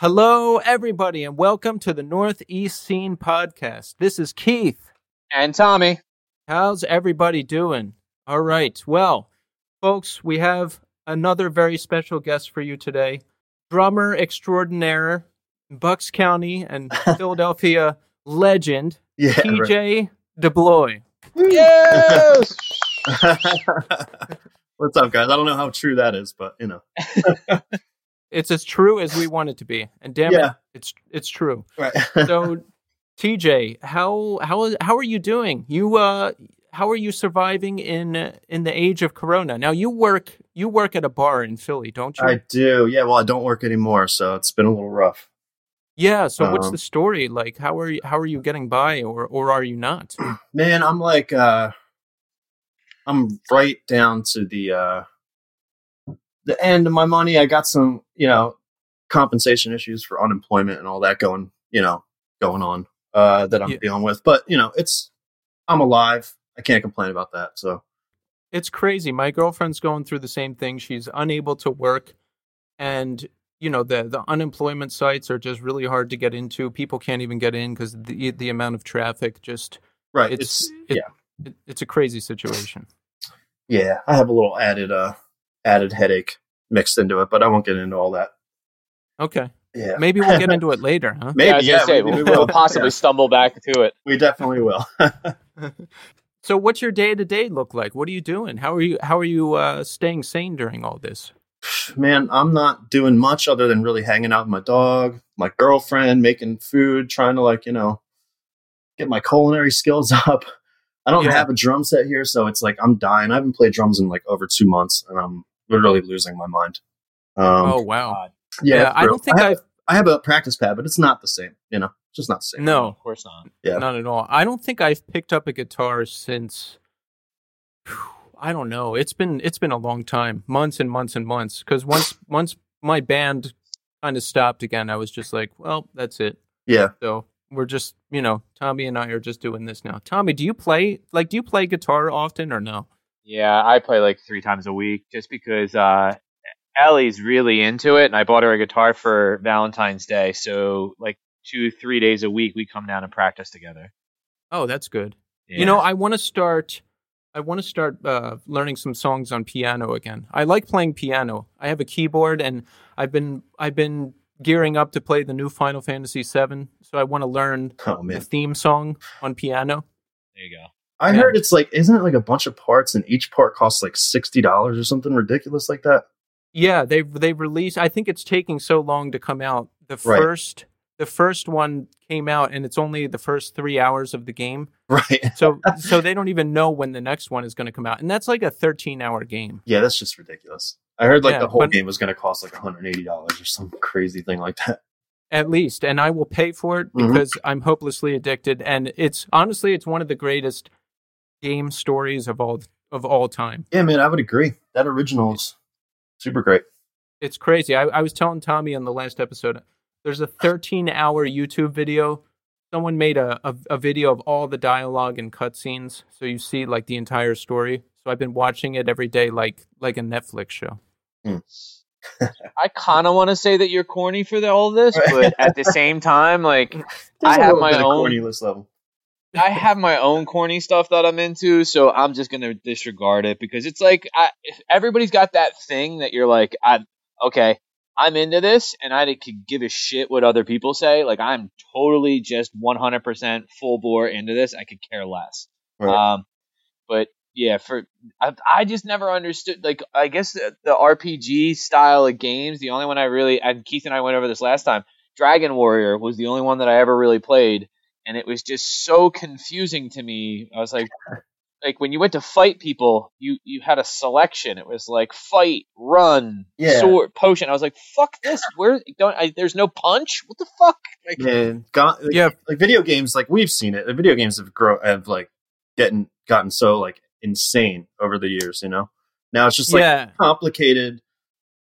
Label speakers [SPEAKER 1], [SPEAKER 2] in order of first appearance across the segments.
[SPEAKER 1] Hello, everybody, and welcome to the Northeast Scene Podcast. This is Keith.
[SPEAKER 2] And Tommy.
[SPEAKER 1] How's everybody doing? All right. Well, folks, we have another very special guest for you today. Drummer extraordinaire, Bucks County and Philadelphia legend,
[SPEAKER 3] Yeah,
[SPEAKER 1] TJ right. De Blois.
[SPEAKER 2] Yes!
[SPEAKER 3] What's up, guys? I don't know how true that is, but you know.
[SPEAKER 1] it's as true as we want it to be. And damn
[SPEAKER 3] Yeah.
[SPEAKER 1] it, it's it's true.
[SPEAKER 3] Right.
[SPEAKER 1] So TJ, how how how are you doing? You uh how are you surviving in in the age of corona? Now you work you work at a bar in Philly, don't you?
[SPEAKER 3] I do. Yeah, well, I don't work anymore, so it's been a little rough.
[SPEAKER 1] yeah, so what's
[SPEAKER 3] Um,
[SPEAKER 1] the story? Like how are you how are you getting by or or are you not?
[SPEAKER 3] Man, I'm like uh I'm right down to the uh the end of my money. I got some, you know, compensation issues for unemployment and all that going, you know, going on uh that I'm
[SPEAKER 1] Yeah.
[SPEAKER 3] dealing with. But, you know, it's I'm alive. I can't complain about that. So,
[SPEAKER 1] It's crazy. My girlfriend's going through the same thing. She's unable to work and you know the the unemployment sites are just really hard to get into. People can't even get in cuz the the amount of traffic just
[SPEAKER 3] right,
[SPEAKER 1] it's,
[SPEAKER 3] it's,
[SPEAKER 1] it-
[SPEAKER 3] yeah.
[SPEAKER 1] it, it's a crazy situation.
[SPEAKER 3] Yeah, I have a little added uh added headache mixed into it, but I won't get into all that.
[SPEAKER 1] Okay.
[SPEAKER 3] Yeah.
[SPEAKER 1] Maybe we'll get into it later, huh?
[SPEAKER 3] Maybe
[SPEAKER 2] yeah, I was gonna
[SPEAKER 3] yeah,
[SPEAKER 2] say,
[SPEAKER 3] we,
[SPEAKER 2] we'll,
[SPEAKER 3] we
[SPEAKER 2] we'll possibly
[SPEAKER 3] Yeah,
[SPEAKER 2] stumble back to it.
[SPEAKER 3] we definitely will.
[SPEAKER 1] So what's your day to day look like? What are you doing? How are you how are you uh, staying sane during all this?
[SPEAKER 3] Man, I'm not doing much other than really hanging out with my dog, my girlfriend, making food, trying to like, you know, get my culinary skills up. I don't
[SPEAKER 1] Yeah.
[SPEAKER 3] have a drum set here, so it's like I'm dying. I haven't played drums in like over two months, and I'm literally losing my mind. Um,
[SPEAKER 1] oh wow.
[SPEAKER 3] yeah,
[SPEAKER 1] yeah, I don't think
[SPEAKER 3] I
[SPEAKER 1] I've
[SPEAKER 3] I have a practice pad, but it's not the same. You know, it's just not the same.
[SPEAKER 1] no,
[SPEAKER 2] Of course not.
[SPEAKER 3] Yeah.
[SPEAKER 1] not at all. I don't think I've picked up a guitar since I don't know. It's been it's been a long time, months and months and months. Because once once my band kind of stopped again, I was just like, well, that's it.
[SPEAKER 3] Yeah,
[SPEAKER 1] So we're just you know, Tommy and I are just doing this now. Tommy, do you play like do you play guitar often or no?
[SPEAKER 2] Yeah, I play like three times a week just because uh, Ellie's really into it, and I bought her a guitar for Valentine's Day. So like two, three days a week, we come down and practice together.
[SPEAKER 1] Oh, that's good.
[SPEAKER 2] Yeah.
[SPEAKER 1] You know, I want to start. I want to start uh, learning some songs on piano again. I like playing piano. I have a keyboard, and I've been I've been gearing up to play the new Final Fantasy VII. So I want to learn
[SPEAKER 3] oh
[SPEAKER 1] the theme song on piano.
[SPEAKER 2] there you go.
[SPEAKER 3] I
[SPEAKER 1] Yeah.
[SPEAKER 3] heard it's like, isn't it like a bunch of parts, and each part costs like sixty dollars or something ridiculous like that?
[SPEAKER 1] Yeah, they've they've released. I think it's taking so long to come out. The
[SPEAKER 3] Right.
[SPEAKER 1] first the first one came out, and it's only the first three hours of the game.
[SPEAKER 3] Right.
[SPEAKER 1] So so they don't even know when the next one is going to come out, and that's like a thirteen hour game.
[SPEAKER 3] Yeah, that's just ridiculous. I heard like
[SPEAKER 1] Yeah,
[SPEAKER 3] the whole
[SPEAKER 1] but-
[SPEAKER 3] game was going to cost like $180 or some crazy thing like that.
[SPEAKER 1] at least and i will pay for it
[SPEAKER 3] Mhm.
[SPEAKER 1] because i'm hopelessly addicted and it's honestly it's one of the greatest game stories of all of all time
[SPEAKER 3] Yeah, man, I would agree. That original's super great.
[SPEAKER 1] it's crazy. I, I was telling tommy on the last episode there's a 13 hour youtube video. Someone made a, a, a video of all the dialogue and cutscenes so you see like the entire story. So i've been watching it every day like like a netflix show. Hmm.
[SPEAKER 2] I kind of want to say that you're corny for the, all this, but at the same time, like
[SPEAKER 3] There's
[SPEAKER 2] I
[SPEAKER 3] a
[SPEAKER 2] have my
[SPEAKER 3] bit of
[SPEAKER 2] own-
[SPEAKER 3] cornyless level.
[SPEAKER 2] I have my own corny stuff that I'm into, so I'm just gonna disregard it because it's like I, everybody's got that thing that you're like, I okay, I'm into this, and I could give a shit what other people say. Like I'm totally just 100% full bore into this. I could care less.
[SPEAKER 3] Right.
[SPEAKER 2] Um, but yeah, for I, I just never understood. Like I guess the, the RPG style of games, the only one I really and Keith and I went over this last time. Dragon Warrior was the only one that I ever really played, and it was just so confusing to me. I was like, like when you went to fight people, you you had a selection. It was like fight, run,
[SPEAKER 3] Yeah.
[SPEAKER 2] sword, potion. I was like, fuck this. Where don't I? There's no punch. What the fuck? Like,
[SPEAKER 3] Man, got, like,
[SPEAKER 1] Yeah.
[SPEAKER 3] like video games, like we've seen it. The video games have grow have like getting gotten so like insane over the years. You know, now it's just like
[SPEAKER 1] yeah.
[SPEAKER 3] complicated.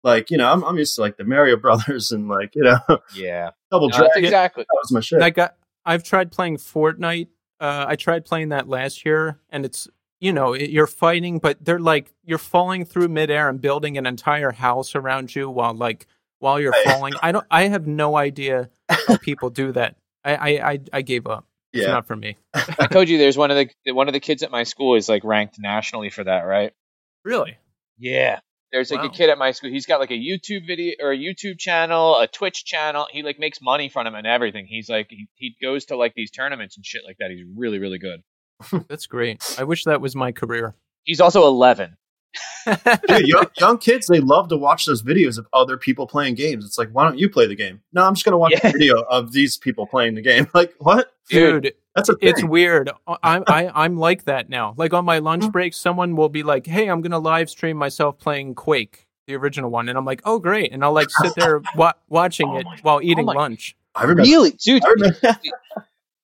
[SPEAKER 3] Like you know, I'm I'm used to like the Mario Brothers and like you know
[SPEAKER 2] yeah,
[SPEAKER 3] Double
[SPEAKER 2] No,
[SPEAKER 3] Dragon.
[SPEAKER 2] exactly.
[SPEAKER 3] That was my shit.
[SPEAKER 1] Like I, I've tried playing Fortnite. Uh, I tried playing that last year, and it's you know it, you're fighting, but they're like you're falling through midair and building an entire house around you while like while you're falling. I don't. I have no idea how people do that. I I I, I gave up. It's
[SPEAKER 3] yeah,
[SPEAKER 1] not for me.
[SPEAKER 2] I told you there's one of the one of the kids at my school is like ranked nationally for that, right?
[SPEAKER 1] Really?
[SPEAKER 2] Yeah. There's like
[SPEAKER 1] Wow.
[SPEAKER 2] a kid at my school. He's got like a YouTube video or a YouTube channel, a Twitch channel. He like makes money from him and everything. He's like he, he goes to like these tournaments and shit like that. He's really really good.
[SPEAKER 1] That's great. I wish that was my career.
[SPEAKER 2] He's also 11.
[SPEAKER 3] Dude, young, young kids they love to watch those videos of other people playing games. It's like, why don't you play the game? No, I'm just gonna watch
[SPEAKER 2] Yeah.
[SPEAKER 3] a video of these people playing the game. Like, what?
[SPEAKER 1] Dude,
[SPEAKER 3] That's a thing.
[SPEAKER 1] it's weird. I'm I, I'm like that now. Like on my lunch break, someone will be like, "Hey, I'm gonna live stream myself playing Quake, the original one," and I'm like, "Oh, great!" And I'll like sit there wa- watching
[SPEAKER 2] Oh
[SPEAKER 1] it
[SPEAKER 2] my-
[SPEAKER 1] while eating
[SPEAKER 2] my-
[SPEAKER 1] lunch.
[SPEAKER 3] I remember.
[SPEAKER 2] Really, dude.
[SPEAKER 3] I remember.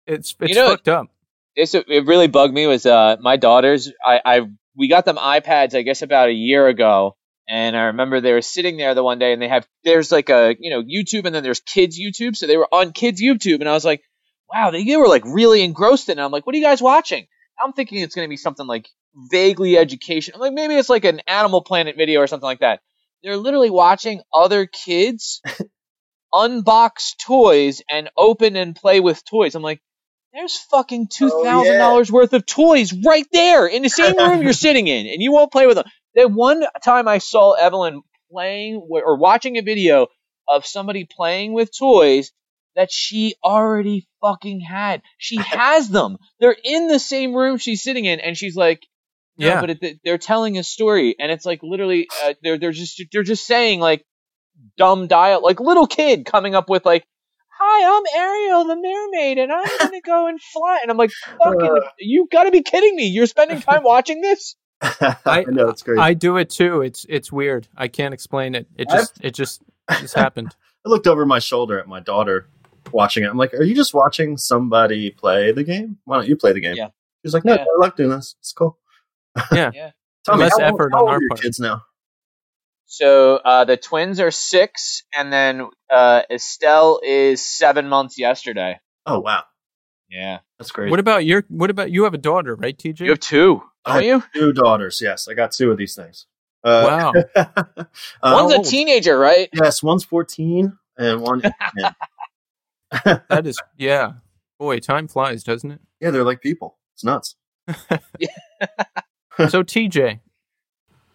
[SPEAKER 1] It's it's
[SPEAKER 2] You know-
[SPEAKER 1] fucked up.
[SPEAKER 2] It's it really bugged me was uh my daughters. I I we got them iPads I guess about a year ago, and I remember they were sitting there the one day and they have there's like a you know YouTube and then there's kids YouTube, so they were on kids YouTube, and I was like, wow, they, they were like really engrossed in. it. I'm like, what are you guys watching? I'm thinking it's gonna be something like vaguely education. I'm like maybe it's like an Animal Planet video or something like that. They're literally watching other kids unbox toys and open and play with toys. I'm like, there's fucking two thousand dollars worth of toys right there in the same room you're sitting in, and you won't play with them. The one time I saw Evelyn playing or watching a video of somebody playing with toys that she already fucking had. She has them. They're in the same room she's sitting in, and she's like, no,
[SPEAKER 1] Yeah.
[SPEAKER 2] but it, they're telling a story, and it's like literally, uh, they're they're just they're just saying like dumb dial, like little kid coming up with like, "Hi, I'm Ariel the mermaid, and I'm gonna go and fly," and I'm like, "Fucking, uh. you've got to be kidding me! You're spending time watching this?"
[SPEAKER 3] I know it's great. I,
[SPEAKER 1] I do it too. It's it's weird. I can't explain it. It just it just it just happened.
[SPEAKER 3] I looked over my shoulder at my daughter watching it. I'm like, "Are you just watching somebody play the game? Why don't you play the game?"
[SPEAKER 2] Yeah.
[SPEAKER 3] She's like, "No,
[SPEAKER 2] Yeah.
[SPEAKER 3] I like doing this. It's cool."
[SPEAKER 1] Yeah.
[SPEAKER 2] Yeah.
[SPEAKER 3] Tell me,
[SPEAKER 1] Less
[SPEAKER 3] how, old-
[SPEAKER 1] effort
[SPEAKER 3] how
[SPEAKER 1] on our
[SPEAKER 3] are your
[SPEAKER 1] part.
[SPEAKER 3] kids now?
[SPEAKER 2] So uh, the twins are six, and then uh, Estelle is seven months yesterday.
[SPEAKER 3] Oh wow,
[SPEAKER 2] Yeah,
[SPEAKER 3] that's great.
[SPEAKER 1] What about your what about you have a daughter, right, TJ?
[SPEAKER 2] you have two,
[SPEAKER 3] I-
[SPEAKER 2] don't you?
[SPEAKER 3] Two daughters. Yes, I got two of these things. Uh,
[SPEAKER 1] wow.
[SPEAKER 3] uh,
[SPEAKER 2] One's a teenager, right?
[SPEAKER 3] yes, one's 14 and one.
[SPEAKER 1] That is yeah. Boy, time flies, doesn't it?
[SPEAKER 3] yeah, they're like people. It's nuts.
[SPEAKER 1] so TJ,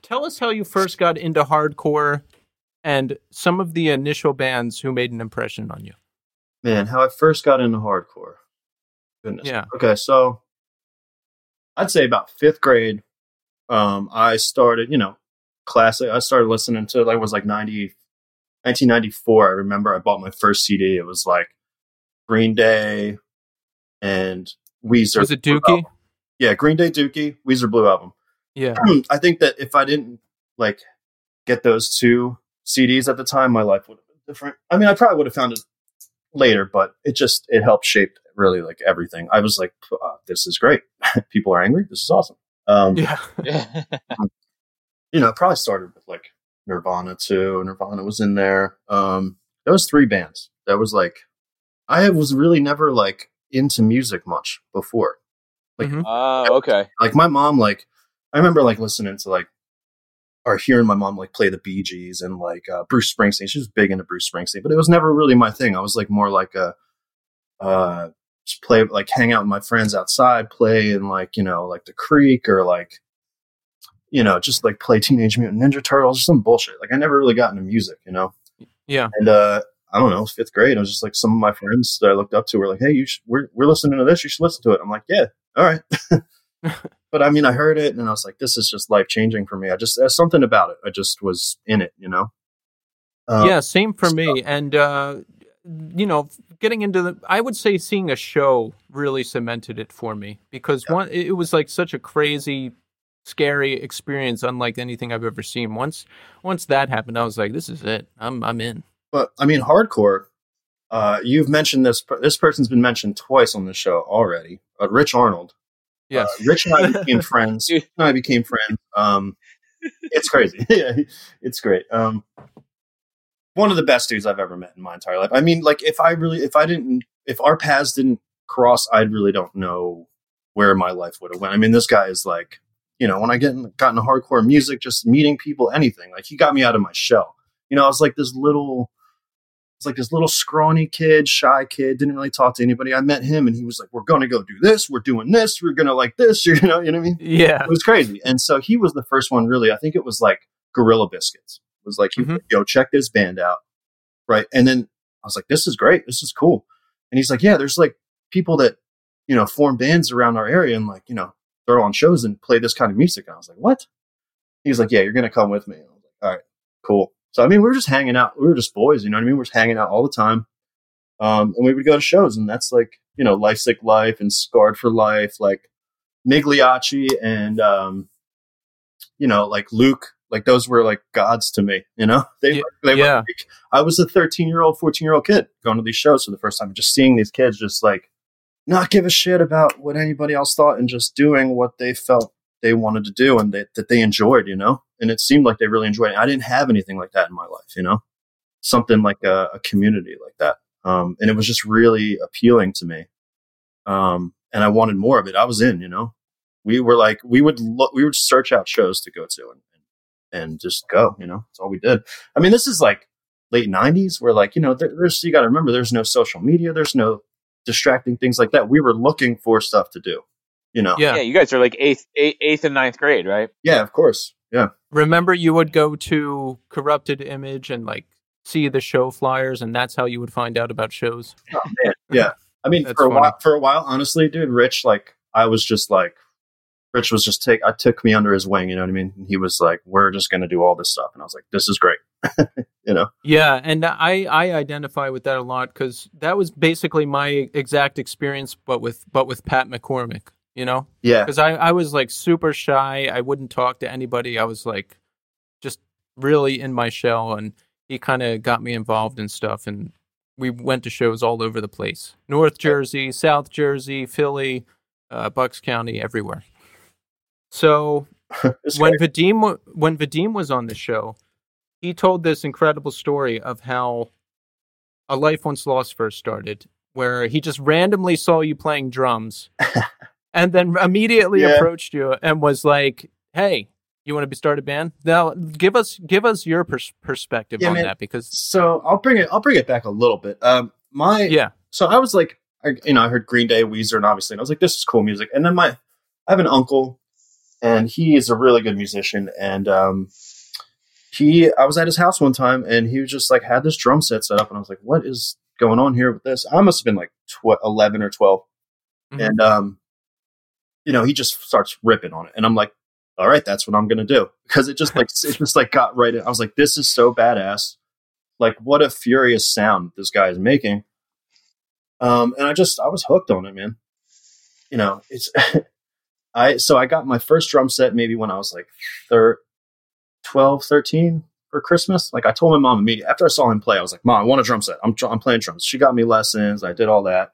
[SPEAKER 1] tell us how you first got into hardcore and some of the initial bands who made an impression on you.
[SPEAKER 3] Man, how I first got into hardcore. Goodness.
[SPEAKER 1] Yeah.
[SPEAKER 3] Okay, so I'd say about fifth grade, um, I started, you know, classic. I started listening to, like, it was like 90, 1994. I remember I bought my first CD. It was like Green Day and Weezer.
[SPEAKER 1] Was it Dookie?
[SPEAKER 3] Yeah, Green Day, Dookie, Weezer Blue Album.
[SPEAKER 1] Yeah.
[SPEAKER 3] I think that if I didn't like get those two CDs at the time, my life would have been different. I mean, I probably would have found it later, but it just it helped shape really like everything. I was like, uh, this is great. People are angry. This is awesome. Um,
[SPEAKER 1] Yeah.
[SPEAKER 3] You know, it probably started with like Nirvana too. Nirvana was in there. Um, there was three bands. That was like, I was really never like into music much before. Like,
[SPEAKER 1] Mhm.
[SPEAKER 2] Oh, okay.
[SPEAKER 3] like my mom like i remember like listening to like or hearing my mom like play the bee gees and like uh, bruce springsteen she was big into bruce springsteen but it was never really my thing i was like more like a uh just play like hang out with my friends outside play in like you know like the creek or like you know just like play teenage mutant ninja turtles or some bullshit like i never really got into music you know
[SPEAKER 1] Yeah.
[SPEAKER 3] and uh I don't know, fifth grade. I was just like some of my friends that I looked up to were like, "Hey, you should, we're we're listening to this. You should listen to it." I'm like, "Yeah, all right." but I mean, I heard it and I was like, "This is just life changing for me." I just there's something about it. I just was in it, you know. Um,
[SPEAKER 1] yeah, same for me. And uh, you know, getting into the, I would say seeing a show really cemented it for me because
[SPEAKER 3] Yeah.
[SPEAKER 1] one, it was like such a crazy, scary experience, unlike anything I've ever seen. Once, once that happened, I was like, this is it. I'm, I'm in.
[SPEAKER 3] But I mean, hardcore. Uh, you've mentioned this. This person's been mentioned twice on the show already. Uh, Rich Arnold.
[SPEAKER 1] Yes.
[SPEAKER 3] Uh, Rich and I became friends.
[SPEAKER 2] Dude.
[SPEAKER 3] Rich and I became friends. Um, it's crazy. yeah, it's great. Um, one of the best dudes I've ever met in my entire life. I mean, like if I really, if I didn't, if our paths didn't cross, I really don't know where my life would have went. I mean, this guy is like, you know, when I get in, got into hardcore music, just meeting people, anything. Like he got me out of my shell. You know, I was like this little. It's like this little scrawny kid, shy kid, didn't really talk to anybody. I met him and he was like, We're gonna go do this, we're doing this, we're gonna like this, you know, you know what I mean?
[SPEAKER 1] Yeah.
[SPEAKER 3] it was crazy. And so he was the first one, really. I think it was like Gorilla Biscuits. It was like, was
[SPEAKER 1] Mhm.
[SPEAKER 3] yo, check this band out. Right. And then I was like, this is great. This is cool. And he's like, yeah, there's like people that, you know, form bands around our area and like, you know, throw on shows and play this kind of music. And I was like, what? He's like, yeah, you're to come with me. I was like, all right, cool. So, I mean, we were just hanging out. We were just boys, you know what I mean? We were just hanging out all the time. Um, and we would go to shows and that's like, you know, Life Sick Life and Scarred for Life, like Migliacci and, um, you know, like Luke, like those were like gods to me, you know, they,
[SPEAKER 1] Ye-
[SPEAKER 3] were, they were
[SPEAKER 1] yeah.
[SPEAKER 3] like, I was a 13 year old, 14 year old kid going to these shows for the first time, just seeing these kids just like not give a shit about what anybody else thought and just doing what they felt they wanted to do and that that they enjoyed, you know, and it seemed like they really enjoyed it. I didn't have anything like that in my life, you know, something like a, a community like that. Um, and it was just really appealing to me. Um, and I wanted more of it. I was in, you know, we were like, we would look, we would search out shows to go to and, and just go, you know, that's all we did. I mean, this is like late nineties where like, you know, there, there's, you got to remember there's no social media. There's no distracting things like that. We were looking for stuff to do, you know?
[SPEAKER 1] Yeah.
[SPEAKER 2] Yeah, you guys are like eighth, eighth, eighth and ninth grade, right?
[SPEAKER 3] Yeah, of course. Yeah.
[SPEAKER 1] Remember, you would go to Corrupted Image and like see the show flyers, and that's how you would find out about shows.
[SPEAKER 3] Oh. Yeah. I mean, for a
[SPEAKER 1] funny.
[SPEAKER 3] while, for a while, honestly, dude, Rich, like, I was just like, Rich was just take, I took me under his wing, you know what I mean? And he was like, we're just going to do all this stuff. And I was like, this is great. you know?
[SPEAKER 1] Yeah, and I I identify with that a lot because that was basically my exact experience, but with but with Pat McCormick. You know,
[SPEAKER 3] Yeah.
[SPEAKER 1] because I I was like super shy. I wouldn't talk to anybody. I was like just really in my shell, and he kind of got me involved in stuff, and we went to shows all over the place: North Jersey, South Jersey, Philly, uh, Bucks County, everywhere. So when
[SPEAKER 3] great.
[SPEAKER 1] Vadim when Vadim was on the show, he told this incredible story of how a life once lost first started, where he just randomly saw you playing drums, and then immediately
[SPEAKER 3] Yeah.
[SPEAKER 1] approached you and was like, "Hey, you want to be start a band? Now, give us give us your pers- perspective
[SPEAKER 3] Yeah,
[SPEAKER 1] on
[SPEAKER 3] man.
[SPEAKER 1] that because
[SPEAKER 3] So I'll bring it, I'll bring it back a little bit. Um, my,
[SPEAKER 1] yeah,
[SPEAKER 3] so I was like, I, you know, I heard Green Day, Weezer, and obviously, and I was like, this is cool music. And then my, I have an uncle, and he is a really good musician. And um, he, I was at his house one time, and he was just like had this drum set set up, and I was like, what is going on here with this? I must have been like tw- eleven or 12
[SPEAKER 1] Mhm.
[SPEAKER 3] and um, you know, he just starts ripping on it, and I'm like, all right, that's what I'm gonna do because it just like it just like got right in. I was like, this is so badass. Like, what a furious sound this guy is making. Um, and I just I was hooked on it, man. You know, it's I so I got my first drum set maybe when I was like thir- 12, 13 for Christmas. Like I told my mom immediately after I saw him play, I was like, Mom, I want a drum set. I'm I'm playing drums. She got me lessons. I did all that.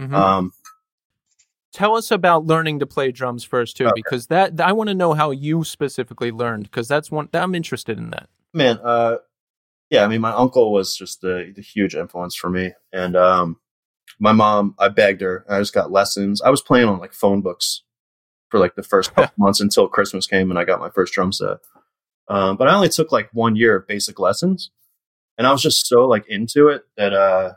[SPEAKER 1] Mhm.
[SPEAKER 3] Um,
[SPEAKER 1] tell us about learning to play drums first too,
[SPEAKER 3] Okay.
[SPEAKER 1] because that I want to know how you specifically learned because that's one that I'm interested in that.
[SPEAKER 3] man uh yeah i mean my uncle was just the, the huge influence for me and um my mom i begged her i just got lessons i was playing on like phone books for like the first couple months until christmas came and i got my first drum set um, but i only took like one year of basic lessons and i was just so like into it that uh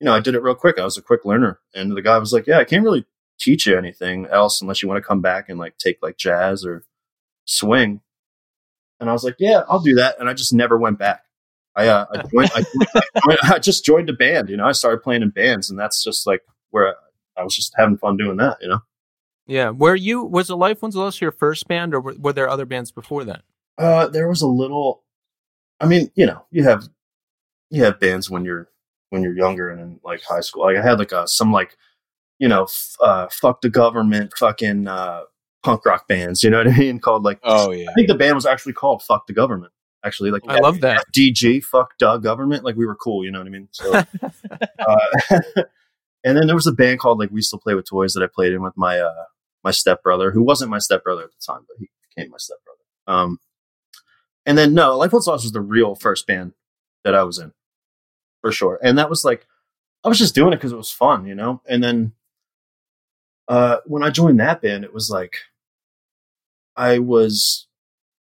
[SPEAKER 3] you know i did it real quick i was a quick learner and the guy was like yeah i can't really teach you anything else unless you want to come back and like take like jazz or swing and I was like, yeah, I'll do that. And I just never went back. I, uh, I, joined, I, joined, I, just joined a band, you know, I started playing in bands and that's just like where I, I was just having fun doing that, you know?
[SPEAKER 1] Yeah, were you was the Life Once Lost your first band, or were, were there other bands before that?
[SPEAKER 3] Uh, there was a little, I mean, you know, you have, you have bands when you're when you're younger and in like high school. Like I had like a some like you know f- uh, fuck the government fucking uh, punk rock bands. You know what I mean? Called like
[SPEAKER 2] Oh yeah.
[SPEAKER 3] I think the band was actually called Fuck the Government. Actually, like
[SPEAKER 1] I love that.
[SPEAKER 3] DG Fuck the Government. Like we were cool. You know what I mean? So, uh, and then there was a band called like We Still Play with Toys that I played in with my uh, my stepbrother, who wasn't my stepbrother at the time, but he became my stepbrother. Um, and then no, Life Once Lost was the real first band that I was in, for sure. And that was like I was just doing it because it was fun, you know. And then uh, when I joined that band, it was like I was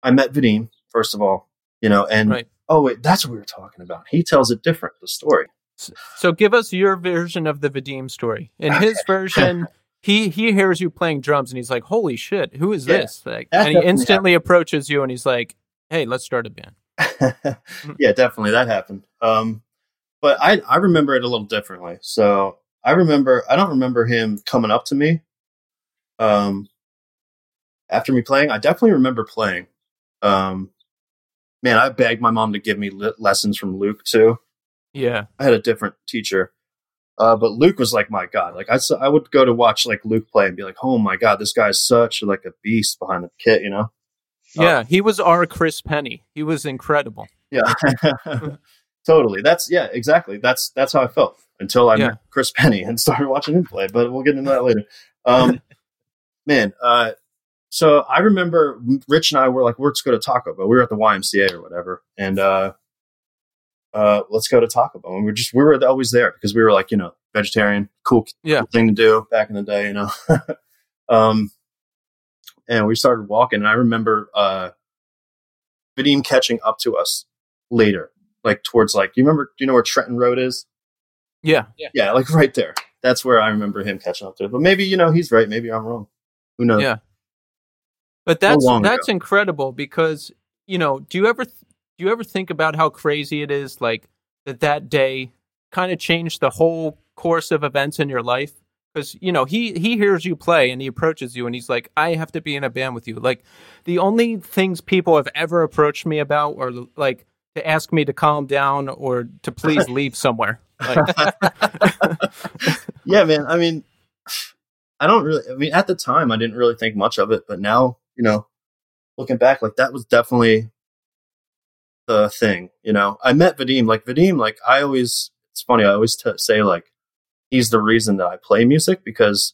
[SPEAKER 3] I met Vadim first of all, you know, and
[SPEAKER 1] Right.
[SPEAKER 3] oh wait, that's what we were talking about. He tells it different, the story.
[SPEAKER 1] So give us your version of the Vadim story. In his version, he he hears you playing drums and he's like, "Holy shit, who is
[SPEAKER 3] Yeah,
[SPEAKER 1] this?" Like, and he instantly approaches you and he's like, "Hey, let's start a band."
[SPEAKER 3] yeah, definitely that happened. Um, but I I remember it a little differently. So I remember I don't remember him coming up to me. Um, after me playing, I definitely remember playing. Um, man, I begged my mom to give me li- lessons from Luke too.
[SPEAKER 1] Yeah,
[SPEAKER 3] I had a different teacher. Uh, but Luke was like my god. Like I, I would go to watch like Luke play and be like, oh my god, this guy's such like a beast behind the kit, you know?
[SPEAKER 1] yeah. He was our Chris Pennie. He was incredible.
[SPEAKER 3] Yeah, totally. That's yeah, exactly. That's that's how I felt until I
[SPEAKER 1] Yeah.
[SPEAKER 3] met Chris Pennie and started watching him play. But we'll get into that later. Um, man, uh, so I remember Rich and I were like, let's go to Taco Bell. We were at the YMCA or whatever, and uh, uh, let's go to Taco Bell. And we are just we were always there because we were like, you know, vegetarian, cool,
[SPEAKER 1] Yeah.
[SPEAKER 3] cool thing to do back in the day, you know. um, and we started walking, and I remember uh, Vadim catching up to us later, like towards like you remember, do you know where Trenton Road is?
[SPEAKER 1] Yeah,
[SPEAKER 3] Yeah, yeah like right there. That's where I remember him catching up to. But maybe you know he's right. Maybe I'm wrong. Who knows?
[SPEAKER 1] Yeah. but that's
[SPEAKER 3] long
[SPEAKER 1] that's
[SPEAKER 3] ago.
[SPEAKER 1] incredible because you know. Do you ever th- do you ever think about how crazy it is? Like that that day kind of changed the whole course of events in your life. Because you know he he hears you play and he approaches you and he's like, I have to be in a band with you. Like the only things people have ever approached me about are like to ask me to calm down or to please leave somewhere. Like,
[SPEAKER 3] yeah, man. I mean, I don't really. I mean, at the time, I didn't really think much of it, but now, you know, looking back, like that was definitely the thing. You know, I met Vadim. Like Vadim, like I always. It's funny. I always t- say like he's the reason that I play music because.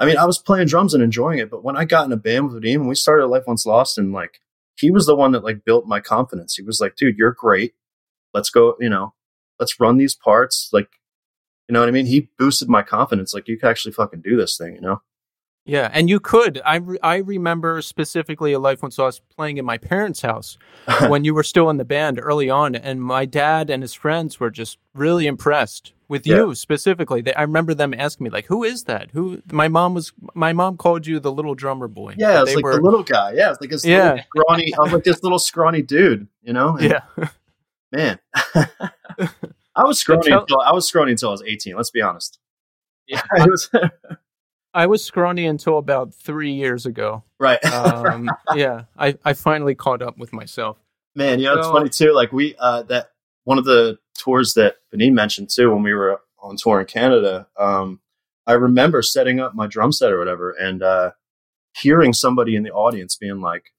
[SPEAKER 3] I mean, I was playing drums and enjoying it, but when I got in a band with Vadim and we started Life Once Lost, and like he was the one that like built my confidence. He was like, "Dude, you're great. Let's go. You know, let's run these parts. Like, you know what I mean? He boosted my confidence. Like, you could actually fucking do this thing, you know?
[SPEAKER 1] Yeah, and you could. I re- I remember specifically a life once I was playing in my parents' house when you were still in the band early on, and my dad and his friends were just really impressed with
[SPEAKER 3] Yeah.
[SPEAKER 1] you specifically. They, I remember them asking me like, "Who is that? Who?" My mom was. My mom called you the little drummer boy.
[SPEAKER 3] Yeah, it's like
[SPEAKER 1] were.
[SPEAKER 3] the little guy. Yeah, it's like this
[SPEAKER 1] Yeah.
[SPEAKER 3] little scrawny. I was like this little scrawny dude, you know? And,
[SPEAKER 1] yeah,
[SPEAKER 3] man. I was scrawny until I was scrawny until I was eighteen. Let's be honest.
[SPEAKER 2] Yeah.
[SPEAKER 3] I was,
[SPEAKER 1] I was scrawny until about three years ago.
[SPEAKER 3] right,
[SPEAKER 1] Um, yeah, I I finally caught up with myself.
[SPEAKER 3] man. You know, it's
[SPEAKER 1] So-
[SPEAKER 3] funny too. Like we, uh, that one of the tours that Benny mentioned too when we were on tour in Canada. Um, I remember setting up my drum set or whatever, and uh, hearing somebody in the audience being like,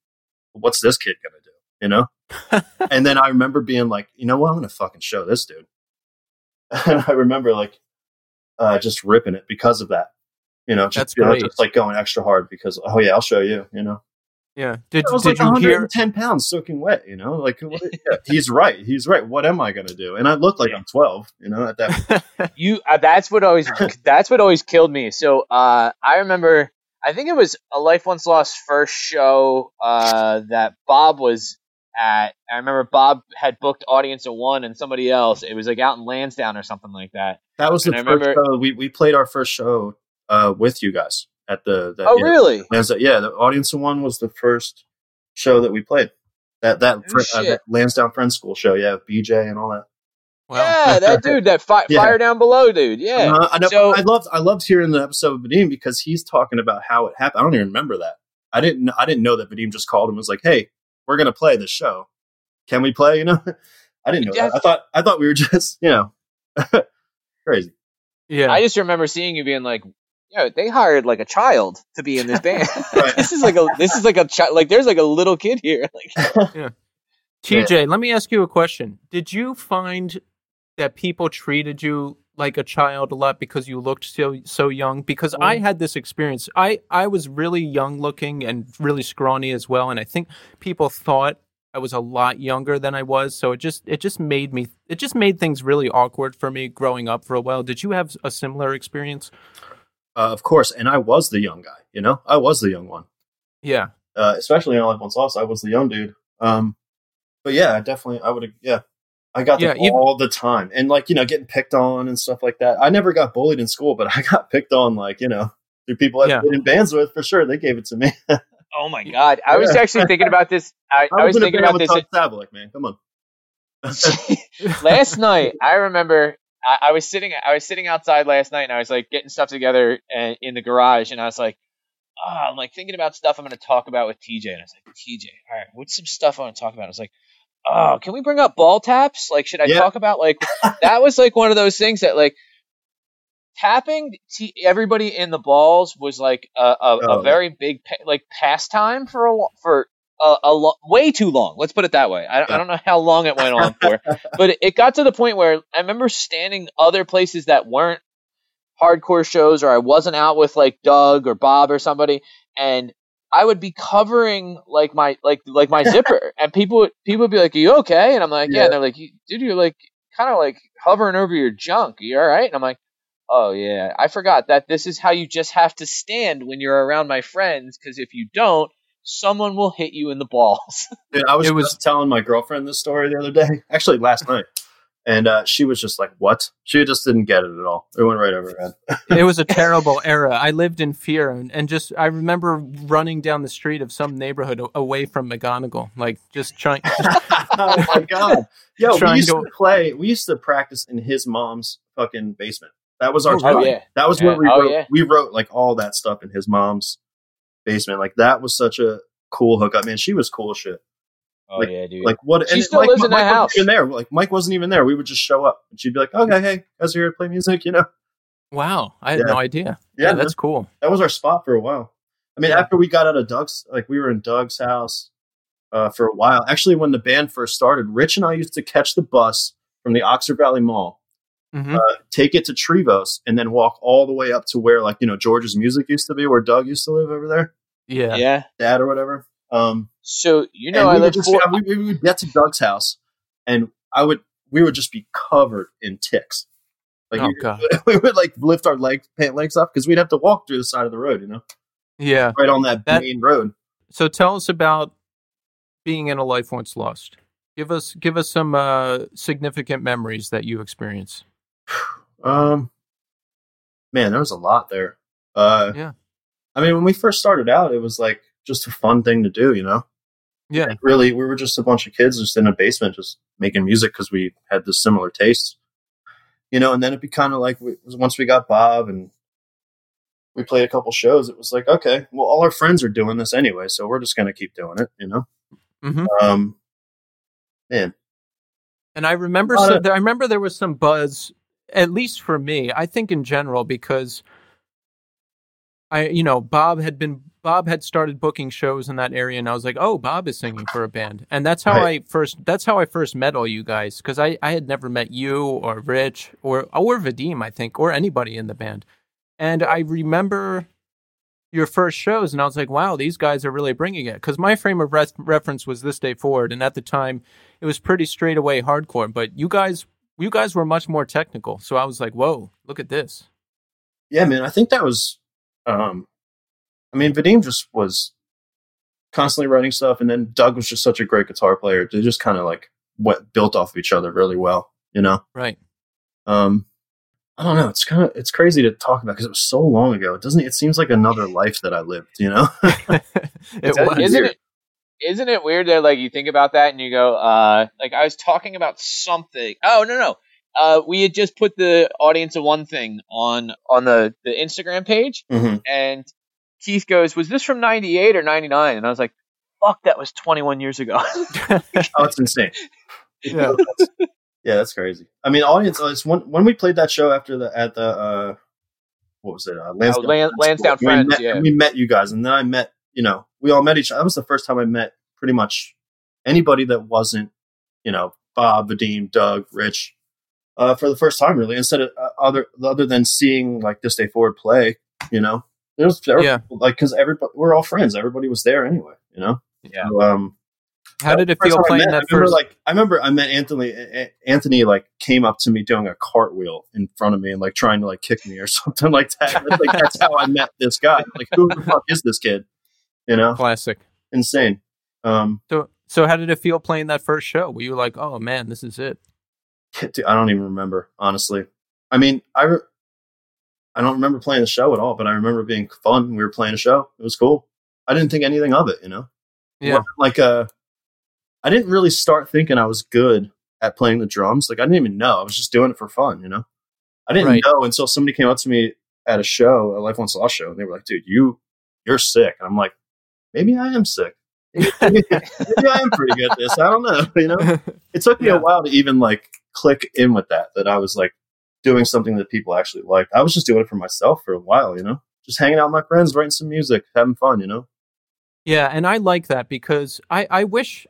[SPEAKER 3] "What's this kid gonna do?" You know. and then I remember being like, you know what, I'm gonna fucking show this dude. And I remember like uh, just ripping it because of that. You know, just,
[SPEAKER 1] That's
[SPEAKER 3] you know,
[SPEAKER 1] great.
[SPEAKER 3] just like going extra hard because oh yeah, I'll show you. You know,
[SPEAKER 1] Yeah. Did
[SPEAKER 3] I was
[SPEAKER 1] did
[SPEAKER 3] like
[SPEAKER 1] you hear?
[SPEAKER 3] 110 pounds soaking wet. You know, like what, yeah, he's right. He's right. What am I gonna do? And I look like I'm 12. You know, at that.
[SPEAKER 2] you uh, that's what always that's what always killed me so uh i remember i think it was a life once lost first show uh that bob was at i remember bob had booked audience of one and somebody else it was like out in lansdowne or something like that
[SPEAKER 3] That was the
[SPEAKER 2] I
[SPEAKER 3] first
[SPEAKER 2] remember-
[SPEAKER 3] show. We we played our first show uh, with you guys at the. the
[SPEAKER 2] oh
[SPEAKER 3] yeah,
[SPEAKER 2] really
[SPEAKER 3] Lansdowne, yeah, the audience of one was the first show that we played. That that,
[SPEAKER 2] Oh,
[SPEAKER 3] fr- uh, that Lansdowne Friends School show, yeah, BJ and all that.
[SPEAKER 1] Wow.
[SPEAKER 2] yeah that dude that fi-
[SPEAKER 3] Yeah.
[SPEAKER 2] fire down below dude yeah
[SPEAKER 3] Uh, I know.
[SPEAKER 2] So-
[SPEAKER 3] I loved. I loved hearing the episode of Vadim because he's talking about how it happened. I don't even remember that. I didn't. I didn't know that Vadim just called him and was like, "Hey, we're gonna play this show. Can we play?" You know. I didn't know
[SPEAKER 2] Yeah.
[SPEAKER 3] that. I thought I thought we were just you know crazy.
[SPEAKER 1] Yeah.
[SPEAKER 2] I just remember seeing you being like, "Yo, they hired like a child to be in this band.
[SPEAKER 3] Right.
[SPEAKER 2] this is like a this is like a child. Like there's like a little kid here. Like, yeah.
[SPEAKER 1] TJ, let me ask you a question. Did you find that people treated you like a child a lot because you looked so so young? Because I
[SPEAKER 3] Mm.
[SPEAKER 1] had this experience. I I was really young looking and really scrawny as well, and I think people thought I was a lot younger than I was. So it just it just made me it just made things really awkward for me growing up for a while. Did you have a similar experience?
[SPEAKER 3] Uh, of course, and I was the young guy. You know, I was the young one.
[SPEAKER 1] Yeah.
[SPEAKER 3] Uh, especially in Life Once Lost, I was the young dude. Um, but yeah, I definitely, I would have. Yeah, I got
[SPEAKER 1] Yeah,
[SPEAKER 3] that
[SPEAKER 1] even-
[SPEAKER 3] all the time, and like you know, getting picked on and stuff like that. I never got bullied in school, but I got picked on, like you know, through people I've
[SPEAKER 1] Yeah.
[SPEAKER 3] been in bands with for sure. They gave it to me.
[SPEAKER 2] oh my god! I was actually thinking about this. I, I was thinking about
[SPEAKER 3] with
[SPEAKER 2] this
[SPEAKER 3] Tom Sabalik, man. Come on.
[SPEAKER 2] last night. I remember I, I was sitting. I was sitting outside last night, and I was like getting stuff together uh, in the garage, and I was like. Oh, I'm like thinking about stuff I'm going to talk about with TJ, and I was like, TJ, all right, what's some stuff I want to talk about? I was like, oh, can we bring up ball taps? Like, should I
[SPEAKER 3] Yeah.
[SPEAKER 2] talk about like that was like one of those things that like tapping t- everybody in the balls was like a, a,
[SPEAKER 3] Oh.
[SPEAKER 2] a very big pa- like pastime for a for a, a lo- way too long. Let's put it that way. I, I don't know how long it went on for, but it, it got to the point where I remember standing other places that weren't hardcore shows, or I wasn't out with like Doug or Bob or somebody, and I would be covering like my like like my zipper, and people would people would be like, "Are you okay?" And I'm like, "Yeah."
[SPEAKER 3] Yeah.
[SPEAKER 2] And they're like, "Dude, you're like kind of like hovering over your junk. Are you all right?" And I'm like. Oh yeah, I forgot that this is how you just have to stand when you're around my friends because if you don't, someone will hit you in the balls.
[SPEAKER 3] Dude, I was,
[SPEAKER 1] It was-
[SPEAKER 3] telling my girlfriend this story the other day, actually last night, and uh, she was just like, "What?" She just didn't get it at all. It went right over her head.
[SPEAKER 1] it was a terrible era. I lived in fear, and, and just I remember running down the street of some neighborhood away from McGonagall, like just trying.
[SPEAKER 3] oh my god! Yo, we used
[SPEAKER 1] to-
[SPEAKER 3] to play. We used to practice in his mom's fucking basement. That was our.
[SPEAKER 1] Oh,
[SPEAKER 3] time.
[SPEAKER 2] yeah.
[SPEAKER 3] That was
[SPEAKER 2] Yeah.
[SPEAKER 3] what we
[SPEAKER 2] Oh,
[SPEAKER 3] wrote.
[SPEAKER 2] yeah.
[SPEAKER 3] We wrote like all that stuff in his mom's basement. Like that was such a cool hookup, man. She was cool shit.
[SPEAKER 2] Oh
[SPEAKER 3] Like-
[SPEAKER 2] yeah, dude.
[SPEAKER 3] Like what?
[SPEAKER 2] She
[SPEAKER 3] and
[SPEAKER 2] still
[SPEAKER 3] Mike,
[SPEAKER 2] lives in
[SPEAKER 3] Mike
[SPEAKER 2] that
[SPEAKER 3] wasn't
[SPEAKER 2] house.
[SPEAKER 3] Even there, like Mike wasn't even there. We would just show up, and she'd be like, "Okay, hey, guys, are here to play music?" You know?
[SPEAKER 1] wow, I had
[SPEAKER 3] Yeah.
[SPEAKER 1] no idea.
[SPEAKER 3] Yeah,
[SPEAKER 1] Yeah, that's cool.
[SPEAKER 3] that was our spot for a while. I mean,
[SPEAKER 1] Yeah.
[SPEAKER 3] after we got out of Doug's, like we were in Doug's house uh, for a while. Actually, when the band first started, Rich and I used to catch the bus from the Oxford Valley Mall,
[SPEAKER 1] hmm
[SPEAKER 3] uh, take it to Trevose, and then walk all the way up to where, like, you know, George's Music used to be, where Doug used to live over there,
[SPEAKER 1] yeah.
[SPEAKER 2] yeah.
[SPEAKER 3] Dad or whatever. Um,
[SPEAKER 2] So you know, I
[SPEAKER 3] we would just,
[SPEAKER 2] four.
[SPEAKER 3] we, we would get to Doug's house, and I would, we would just be covered in ticks. Like
[SPEAKER 1] Oh,
[SPEAKER 3] we,
[SPEAKER 1] God.
[SPEAKER 3] we would like lift our legs, pant legs up because we'd have to walk through the side of the road, you know,
[SPEAKER 1] Yeah.
[SPEAKER 3] right on that,
[SPEAKER 1] That-
[SPEAKER 3] main road.
[SPEAKER 1] So tell us about being in a life once lost. Give us give us some uh, significant memories that you experienced.
[SPEAKER 3] Um, man, there was a lot there. Uh,
[SPEAKER 1] Yeah.
[SPEAKER 3] I mean, when we first started out, it was like just a fun thing to do, you know.
[SPEAKER 1] Yeah.
[SPEAKER 3] Like, really, we were just a bunch of kids just in a basement, just making music because we had this similar tastes, you know. And then it be kind of like we, once we got Bob and we played a couple shows, it was like, okay, well, all our friends are doing this anyway, so we're just gonna keep doing it, you know.
[SPEAKER 1] hmm
[SPEAKER 3] Um, man,
[SPEAKER 1] And I remember,
[SPEAKER 3] of-
[SPEAKER 1] I remember there was some buzz, at least for me. I think in general because I, you know, Bob had been Bob had started booking shows in that area, and I was like, oh, Bob is singing for a band, and that's how
[SPEAKER 3] Right.
[SPEAKER 1] I first. That's how I first met all you guys because I I had never met you or Rich or or Vadim, I think, or anybody in the band, and I remember your first shows and I was like, wow, these guys are really bringing it. Because my frame of res- reference was this day forward, and at the time, it was pretty straight away hardcore. But you guys, you guys were much more technical. So I was like, whoa, look at this.
[SPEAKER 3] yeah, man, I think that was, um, I mean, Vadim just was constantly writing stuff, and then Doug was just such a great guitar player. They just kind of like what built off of each other really well, you know.
[SPEAKER 1] Right.
[SPEAKER 3] Um, I don't know. It's kind of it's crazy to talk about because it was so long ago. It doesn't. It seems like another life that I lived. You know.
[SPEAKER 1] it was.
[SPEAKER 2] Isn't it? Isn't it weird that like you think about that and you go, uh, like I was talking about something. Oh no no, uh, we had just put the audience of one thing on on the the Instagram page,
[SPEAKER 3] Mhm.
[SPEAKER 2] and Keith goes, "Was this from '98 or '99?" And I was like, "Fuck, that was 21 years ago."
[SPEAKER 3] Oh, it's insane.
[SPEAKER 1] Yeah.
[SPEAKER 3] yeah, that's crazy. I mean, audience. It's when when we played that show after the at the uh, what was it? Uh, Lansdowne,
[SPEAKER 2] Oh, Lan- Lansdowne
[SPEAKER 3] we
[SPEAKER 2] Friends,
[SPEAKER 3] met,
[SPEAKER 2] yeah.
[SPEAKER 3] we met you guys, and then I met you know we all met each. other. That was the first time I met pretty much anybody that wasn't you know Bob, Vadim, Doug, Rich. Uh, for the first time, really, instead of uh, other other than seeing like this day forward play, you know, it was
[SPEAKER 1] Yeah.
[SPEAKER 3] like because everybody we're all friends. Everybody was there anyway, you know.
[SPEAKER 2] Yeah.
[SPEAKER 3] So, um,
[SPEAKER 1] How did it feel playing that
[SPEAKER 3] I remember,
[SPEAKER 1] first?
[SPEAKER 3] Like I remember, I met Anthony. A- Anthony like came up to me doing a cartwheel in front of me and like trying to like kick me or something like that. like that's how I met this guy. Like who the fuck is this kid? You know,
[SPEAKER 1] Classic.
[SPEAKER 3] insane. Um,
[SPEAKER 1] So, so how did it feel playing that first show? Were you like, oh man, this is it?
[SPEAKER 3] dude, I don't even remember honestly. I mean, I re- I don't remember playing the show at all, but I remember being fun. We were playing a show. It was cool. I didn't think anything of it. You know.
[SPEAKER 1] Yeah.
[SPEAKER 3] like uh I didn't really start thinking I was good at playing the drums. Like I didn't even know. I was just doing it for fun, you know. I didn't
[SPEAKER 1] Right.
[SPEAKER 3] know until somebody came up to me at a show, a Life Once Lost show, and they were like, "Dude, you you're sick." And I'm like, "Maybe I am sick. Maybe, I am pretty good at this. I don't know." You know. It took me
[SPEAKER 1] Yeah.
[SPEAKER 3] a while to even like click in with that. That I was like doing something that people actually liked. I was just doing it for myself for a while, you know. Just hanging out with my friends, writing some music, having fun, you know.
[SPEAKER 1] Yeah, and I like that because I, I wish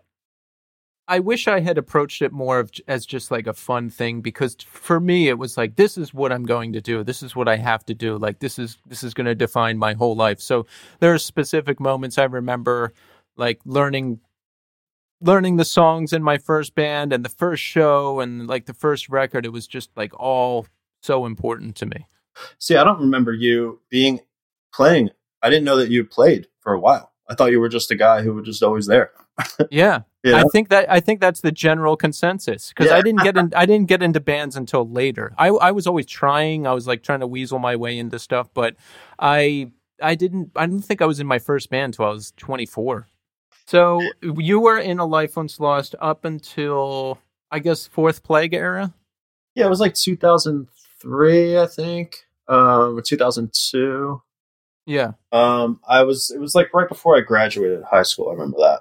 [SPEAKER 1] I wish I had approached it more of as just like a fun thing because for me it was like this is what I'm going to do. This is what I have to do. Like this is this is going to define my whole life. So there are specific moments I remember like learning learning the songs in my first band and the first show and like the first record it was just like all so important to me.
[SPEAKER 3] See, I don't remember you being playing. I didn't know that you played for a while. I thought you were just a guy who was just always there.
[SPEAKER 1] Yeah.
[SPEAKER 3] You
[SPEAKER 1] I think that I think that's the general consensus because
[SPEAKER 3] Yeah.
[SPEAKER 1] I didn't get in I didn't get into bands until later. I I was always trying. I was like trying to weasel my way into stuff, but I I didn't I don't think I was in my first band until I was 24. So you were in a Life Once Lost up until I guess Fourth Plague era.
[SPEAKER 3] yeah, it was like 2003, I think, um, or 2002.
[SPEAKER 1] Yeah,
[SPEAKER 3] Um, I was. It was like right before I graduated high school. I remember that,